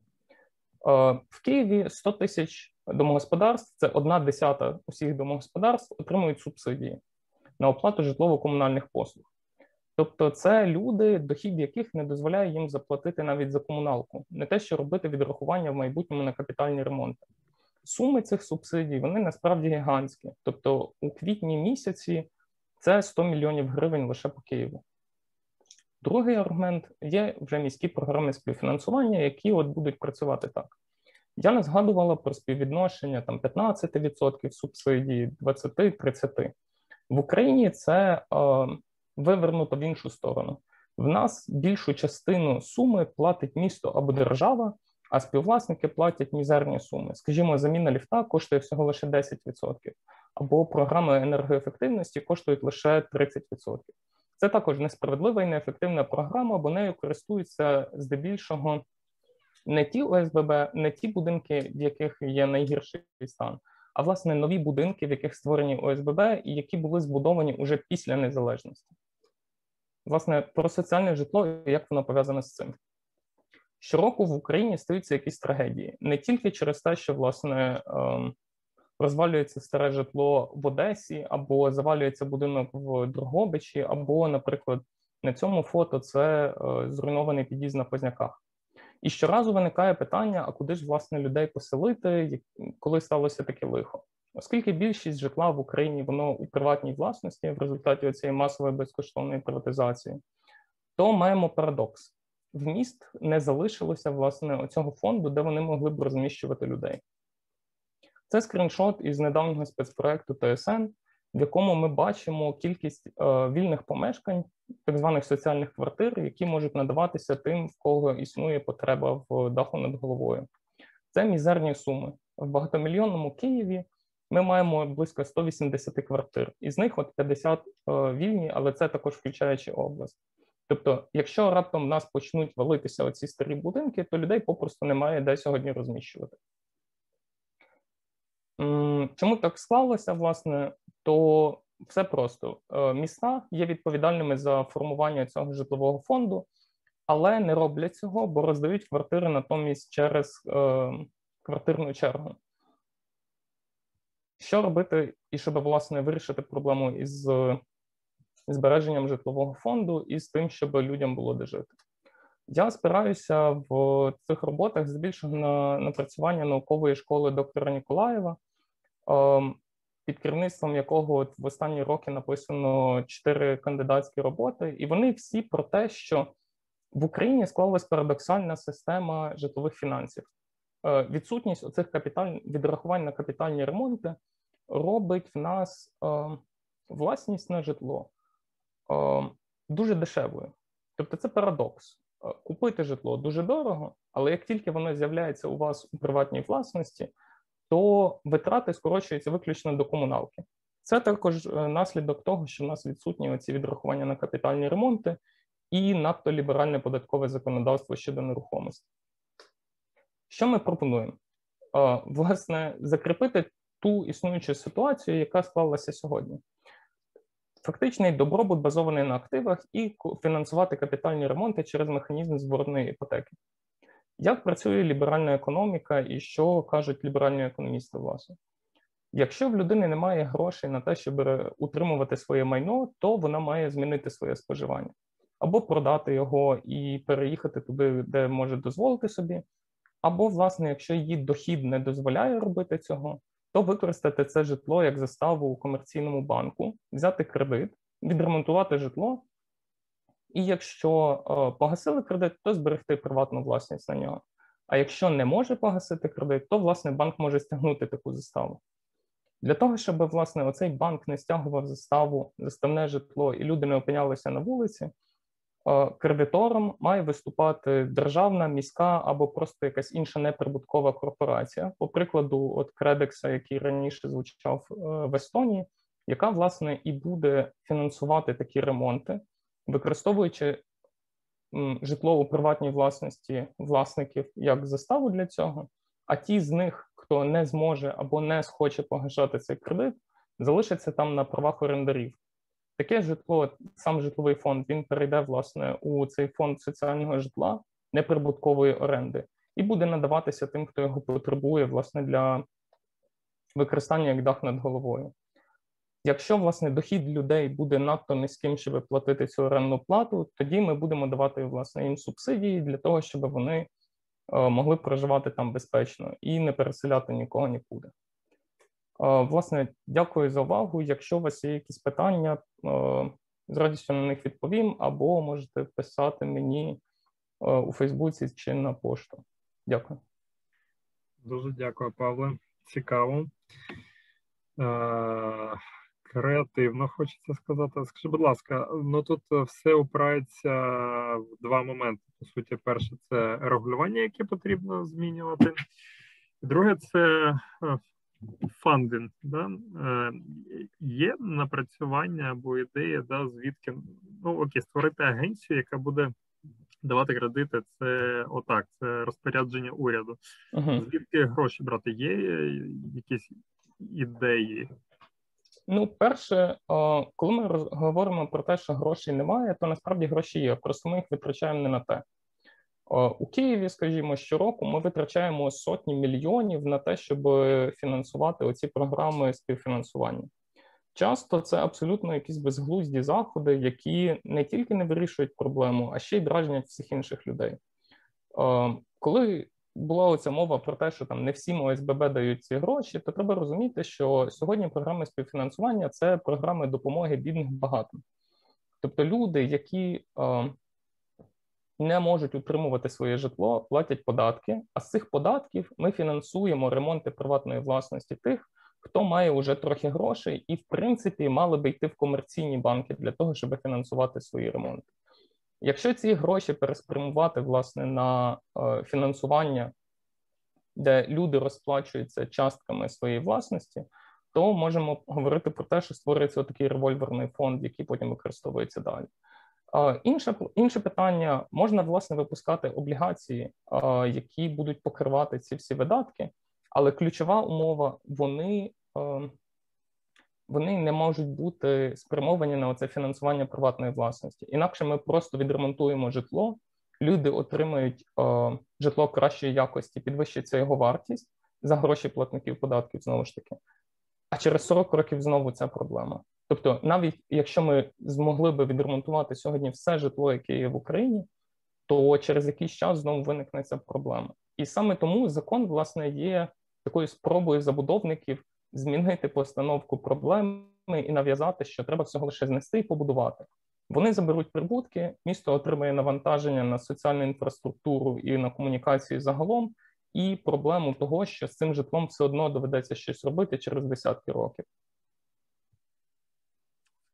Е, в Києві 100 тисяч домогосподарств, це одна десята усіх домогосподарств, отримують субсидії на оплату житлово-комунальних послуг. Тобто, це люди, дохід яких не дозволяє їм заплатити навіть за комуналку, не те, що робити відрахування в майбутньому на капітальні ремонти. Суми цих субсидій вони насправді гігантські. Тобто, у квітні місяці це 100 мільйонів гривень лише по Києву. Другий аргумент є вже міські програми співфінансування, які от будуть працювати так. Я не згадувала про співвідношення там 15% субсидій, 20-30%. В Україні це е, вивернуто в іншу сторону. В нас більшу частину суми платить місто або держава, а співвласники платять мізерні суми. Скажімо, заміна ліфта коштує всього лише 10%, або програми енергоефективності коштують лише 30%. Це також несправедлива і неефективна програма, бо нею користуються здебільшого не ті ОСББ, не ті будинки, в яких є найгірший стан, а власне нові будинки, в яких створені ОСББ, і які були збудовані уже після незалежності. Власне, про соціальне житло і як воно пов'язане з цим. Щороку в Україні стаються якісь трагедії не тільки через те, що власне ем, розвалюється старе житло в Одесі, або завалюється будинок в Другобичі, або, наприклад, на цьому фото це е, зруйнований під'їзд на Позняках. І щоразу виникає питання: а куди ж власне людей поселити, коли сталося таке лихо? Оскільки більшість житла в Україні воно у приватній власності в результаті цієї масової безкоштовної приватизації, то маємо парадокс: в міст не залишилося власне цього фонду, де вони могли б розміщувати людей. Це скріншот із недавнього спецпроекту ТСН, в якому ми бачимо кількість е, вільних помешкань, так званих соціальних квартир, які можуть надаватися тим, в кого існує потреба в даху над головою. Це мізерні суми. В багатомільйонному Києві ми маємо близько 180 квартир, із них от 50 е, вільні, але це також включаючи область. Тобто, якщо раптом в нас почнуть валитися оці старі будинки, то людей попросту немає де сьогодні розміщувати. Чому так склалося, власне, то все просто е, міста є відповідальними за формування цього житлового фонду, але не роблять цього, бо роздають квартири натомість через е, квартирну чергу. Що робити, і щоб власне вирішити проблему із збереженням житлового фонду і з тим, щоб людям було де жити. Я спираюся в цих роботах здебільшого на напрацювання наукової школи доктора Ніколаєва, під керівництвом якого в останні роки написано чотири кандидатські роботи, і вони всі про те, що в Україні склалась парадоксальна система житлових фінансів. Е, відсутність оцих капіталь... відрахувань на капітальні ремонти робить в нас е, власність на житло е, дуже дешевою. Тобто це парадокс. Е, купити житло дуже дорого, але як тільки воно з'являється у вас у приватній власності, то витрати скорочуються виключно до комуналки. Це також е, наслідок того, що в нас відсутні оці відрахування на капітальні ремонти і надто ліберальне податкове законодавство щодо нерухомості. Що ми пропонуємо? Власне, закріпити ту існуючу ситуацію, яка склалася сьогодні. Фактичний добробут базований на активах і фінансувати капітальні ремонти через механізм зворотної іпотеки. Як працює ліберальна економіка і що кажуть ліберальні економісти, власне? Якщо в людини немає грошей на те, щоб утримувати своє майно, то вона має змінити своє споживання або продати його і переїхати туди, де може дозволити собі, або, власне, якщо її дохід не дозволяє робити цього, то використати це житло як заставу у комерційному банку, взяти кредит, відремонтувати житло, і якщо е, погасили кредит, то зберегти приватну власність на нього. А якщо не може погасити кредит, то власне банк може стягнути таку заставу. Для того, щоб власне оцей банк не стягував заставу, заставне житло, і люди не опинялися на вулиці, Е, кредитором має виступати державна, міська або просто якась інша неприбуткова корпорація, по прикладу, от Кредекса, який раніше звучав е, в Естонії, яка власне і буде фінансувати такі ремонти, використовуючи житло у приватній власності власників як заставу для цього. А ті з них, хто не зможе або не схоче погашати цей кредит, залишаться там на правах орендарів. Таке житло, сам житловий фонд, він перейде власне у цей фонд соціального житла неприбуткової оренди і буде надаватися тим, хто його потребує, власне, для використання як дах над головою. Якщо власне дохід людей буде надто низьким, щоб платити цю орендну плату, тоді ми будемо давати власне їм субсидії для того, щоб вони е, могли проживати там безпечно і не переселяти нікого нікуди. Власне, дякую за увагу. Якщо у вас є якісь питання, з радістю на них відповім, або можете писати мені у Фейсбуці чи на пошту. Дякую. Дуже дякую, Павле. Цікаво. Креативно хочеться сказати. Скажи, будь ласка, ну тут все опирається в два моменти. По суті, перше, це регулювання, яке потрібно змінювати. Друге, це фандинг, да, е, є напрацювання або ідея, да, звідки ну окей, створити агенцію, яка буде давати кредити. Це отак, це розпорядження уряду. Uh-huh. Звідки гроші брати? Є якісь ідеї? Ну, перше, коли ми говоримо про те, що грошей немає, то насправді гроші є. Просто ми їх витрачаємо не на те. У Києві, скажімо, щороку ми витрачаємо сотні мільйонів на те, щоб фінансувати оці програми співфінансування. Часто це абсолютно якісь безглузді заходи, які не тільки не вирішують проблему, а ще й дражнять всіх інших людей. Коли була оця мова про те, що там не всім ОСББ дають ці гроші, то треба розуміти, що сьогодні програми співфінансування це програми допомоги бідних багатим. Тобто люди, які не можуть утримувати своє житло, платять податки. А з цих податків ми фінансуємо ремонти приватної власності тих, хто має вже трохи грошей, і в принципі мали би йти в комерційні банки для того, щоб фінансувати свої ремонти. Якщо ці гроші переспрямувати власне на е, фінансування, де люди розплачуються частками своєї власності, то можемо говорити про те, що створюється такий револьверний фонд, який потім використовується далі. Інше інше питання: можна власне випускати облігації, які будуть покривати ці всі видатки, але ключова умова вони вони не можуть бути спрямовані на це фінансування приватної власності. Інакше ми просто відремонтуємо житло, люди отримають житло кращої якості, підвищиться його вартість за гроші платників податків знову ж таки. А через 40 років знову ця проблема. Тобто, навіть якщо ми змогли би відремонтувати сьогодні все житло, яке є в Україні, то через якийсь час знову виникне ця проблема. І саме тому закон, власне, є такою спробою забудовників змінити постановку проблеми і нав'язати, що треба всього лише знести і побудувати. Вони заберуть прибутки, місто отримає навантаження на соціальну інфраструктуру і на комунікації загалом, і проблему того, що з цим житлом все одно доведеться щось робити через десятки років.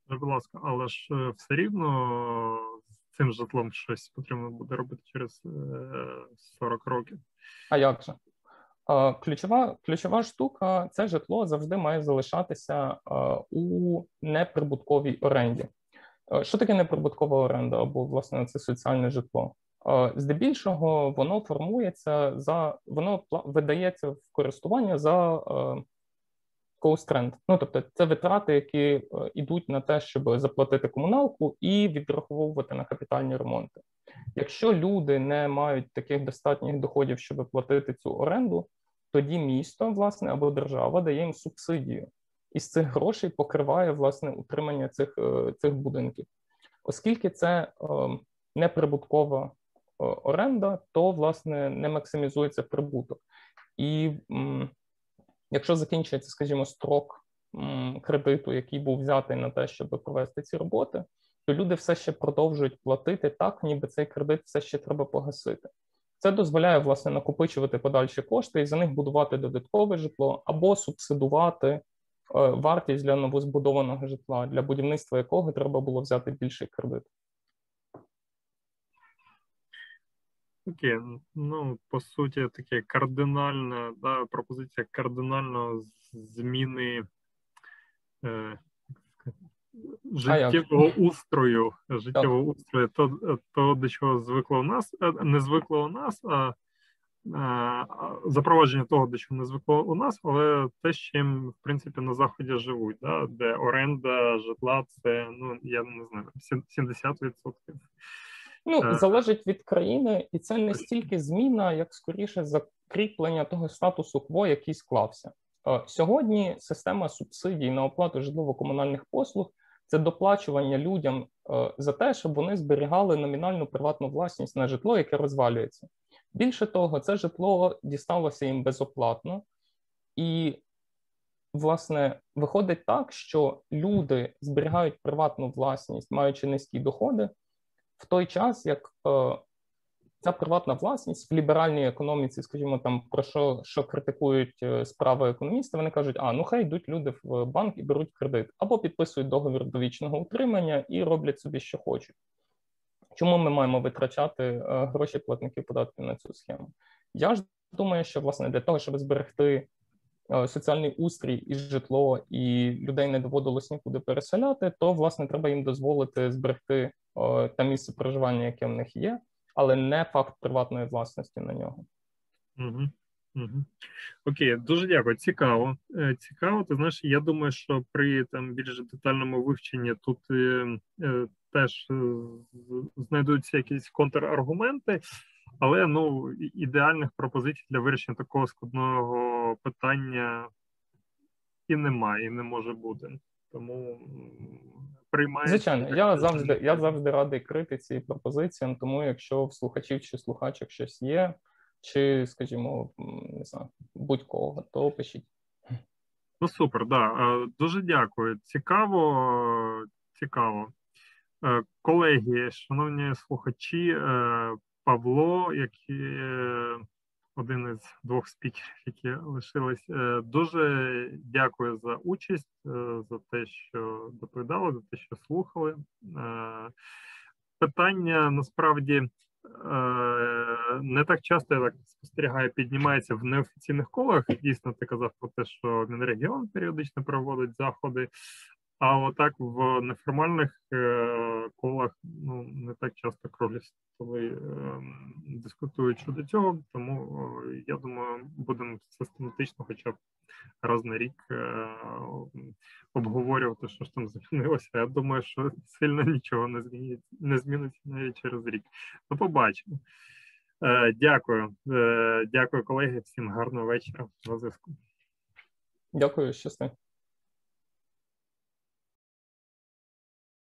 Будь ласка, але ж е, все рівно з цим житлом щось потрібно буде робити через 40 е, років. А як же? Ключова ключова штука це житло завжди має залишатися у неприбутковій оренді. Що таке неприбуткова оренда або власне це соціальне житло? Здебільшого воно формується за воно видається в користування за rent. Ну тобто, це витрати, які йдуть на те, щоб заплатити комуналку і відраховувати на капітальні ремонти. Якщо люди не мають таких достатніх доходів, щоб платити цю оренду, тоді місто, власне, або держава дає їм субсидію, і з цих грошей покриває власне утримання цих е, цих будинків. Оскільки це е, неприбуткова е, оренда, то власне не максимізується прибуток. І якщо закінчується, скажімо, строк кредиту, який був взятий на те, щоб провести ці роботи, то люди все ще продовжують платити так, ніби цей кредит все ще треба погасити. Це дозволяє власне накопичувати подальші кошти і за них будувати додаткове житло або субсидувати е, вартість для новозбудованого житла, для будівництва якого треба було взяти більший кредит. Окей, ну по суті, таке кардинальна да, пропозиція кардинальної зміни е, життєвого устрою, життєвого устрою, то, то до чого звикло у нас, е, не звикло у нас, а запровадження того, до чого не звикло у нас, але те, з чим в принципі на заході живуть, да, де оренда житла, це ну я не знаю, 70%. Ну е. залежить від країни, і це не стільки зміна, як скоріше закріплення того статусу кво, який склався. Е, сьогодні система субсидій на оплату житлово-комунальних послуг це доплачування людям е, за те, щоб вони зберігали номінальну приватну власність на житло, яке розвалюється. Більше того, це житло дісталося їм безоплатно, і, власне, виходить так, що люди зберігають приватну власність, маючи низькі доходи, в той час як е, ця приватна власність в ліберальній економіці, скажімо, там про що що критикують е, справи економісти, вони кажуть, а ну хай йдуть люди в банк і беруть кредит, або підписують договір довічного утримання і роблять собі, що хочуть. Чому ми маємо витрачати е, гроші платників податків на цю схему? Я ж думаю, що власне для того, щоб зберегти е, соціальний устрій і житло, і людей не доводилось нікуди переселяти, то власне треба їм дозволити зберегти те місце проживання, яке в них є але не факт приватної власності на нього. Угу. Угу. Окей, дуже дякую. Цікаво. Е, цікаво. Ти знаєш, я думаю, що при там більш детальному вивченні тут е, е, теж е, знайдуться якісь контраргументи, але ну ідеальних пропозицій для вирішення такого складного питання і немає, і не може бути. Тому приймає. Звичайно, я завжди я завжди радий критиці і пропозиціям, тому якщо в слухачів чи слухачок щось є, чи, скажімо, не знаю, будь-кого, то пишіть. Ну, супер, да. Е, дуже дякую. Цікаво, цікаво. Е, колеги, шановні слухачі, е, Павло, який один із двох спікерів, які лишились. Е, дуже дякую за участь, е, за те, що доповідали, за те, що слухали. Е, питання насправді не так часто я так спостерігаю, піднімається в неофіційних колах. Дійсно, ти казав про те, що Мінрегіон періодично проводить заходи. А отак в неформальних е, колах ну не так часто кровлі столи е, дискутують щодо цього, тому е, я думаю, будемо систематично, хоча б раз на рік е, обговорювати, що ж там змінилося. Я думаю, що сильно нічого не зміниться, не зміниться навіть через рік. Ну, побачимо. Дякую, дякую, колеги. Всім гарного вечора. До зв'язку. Дякую, щасти.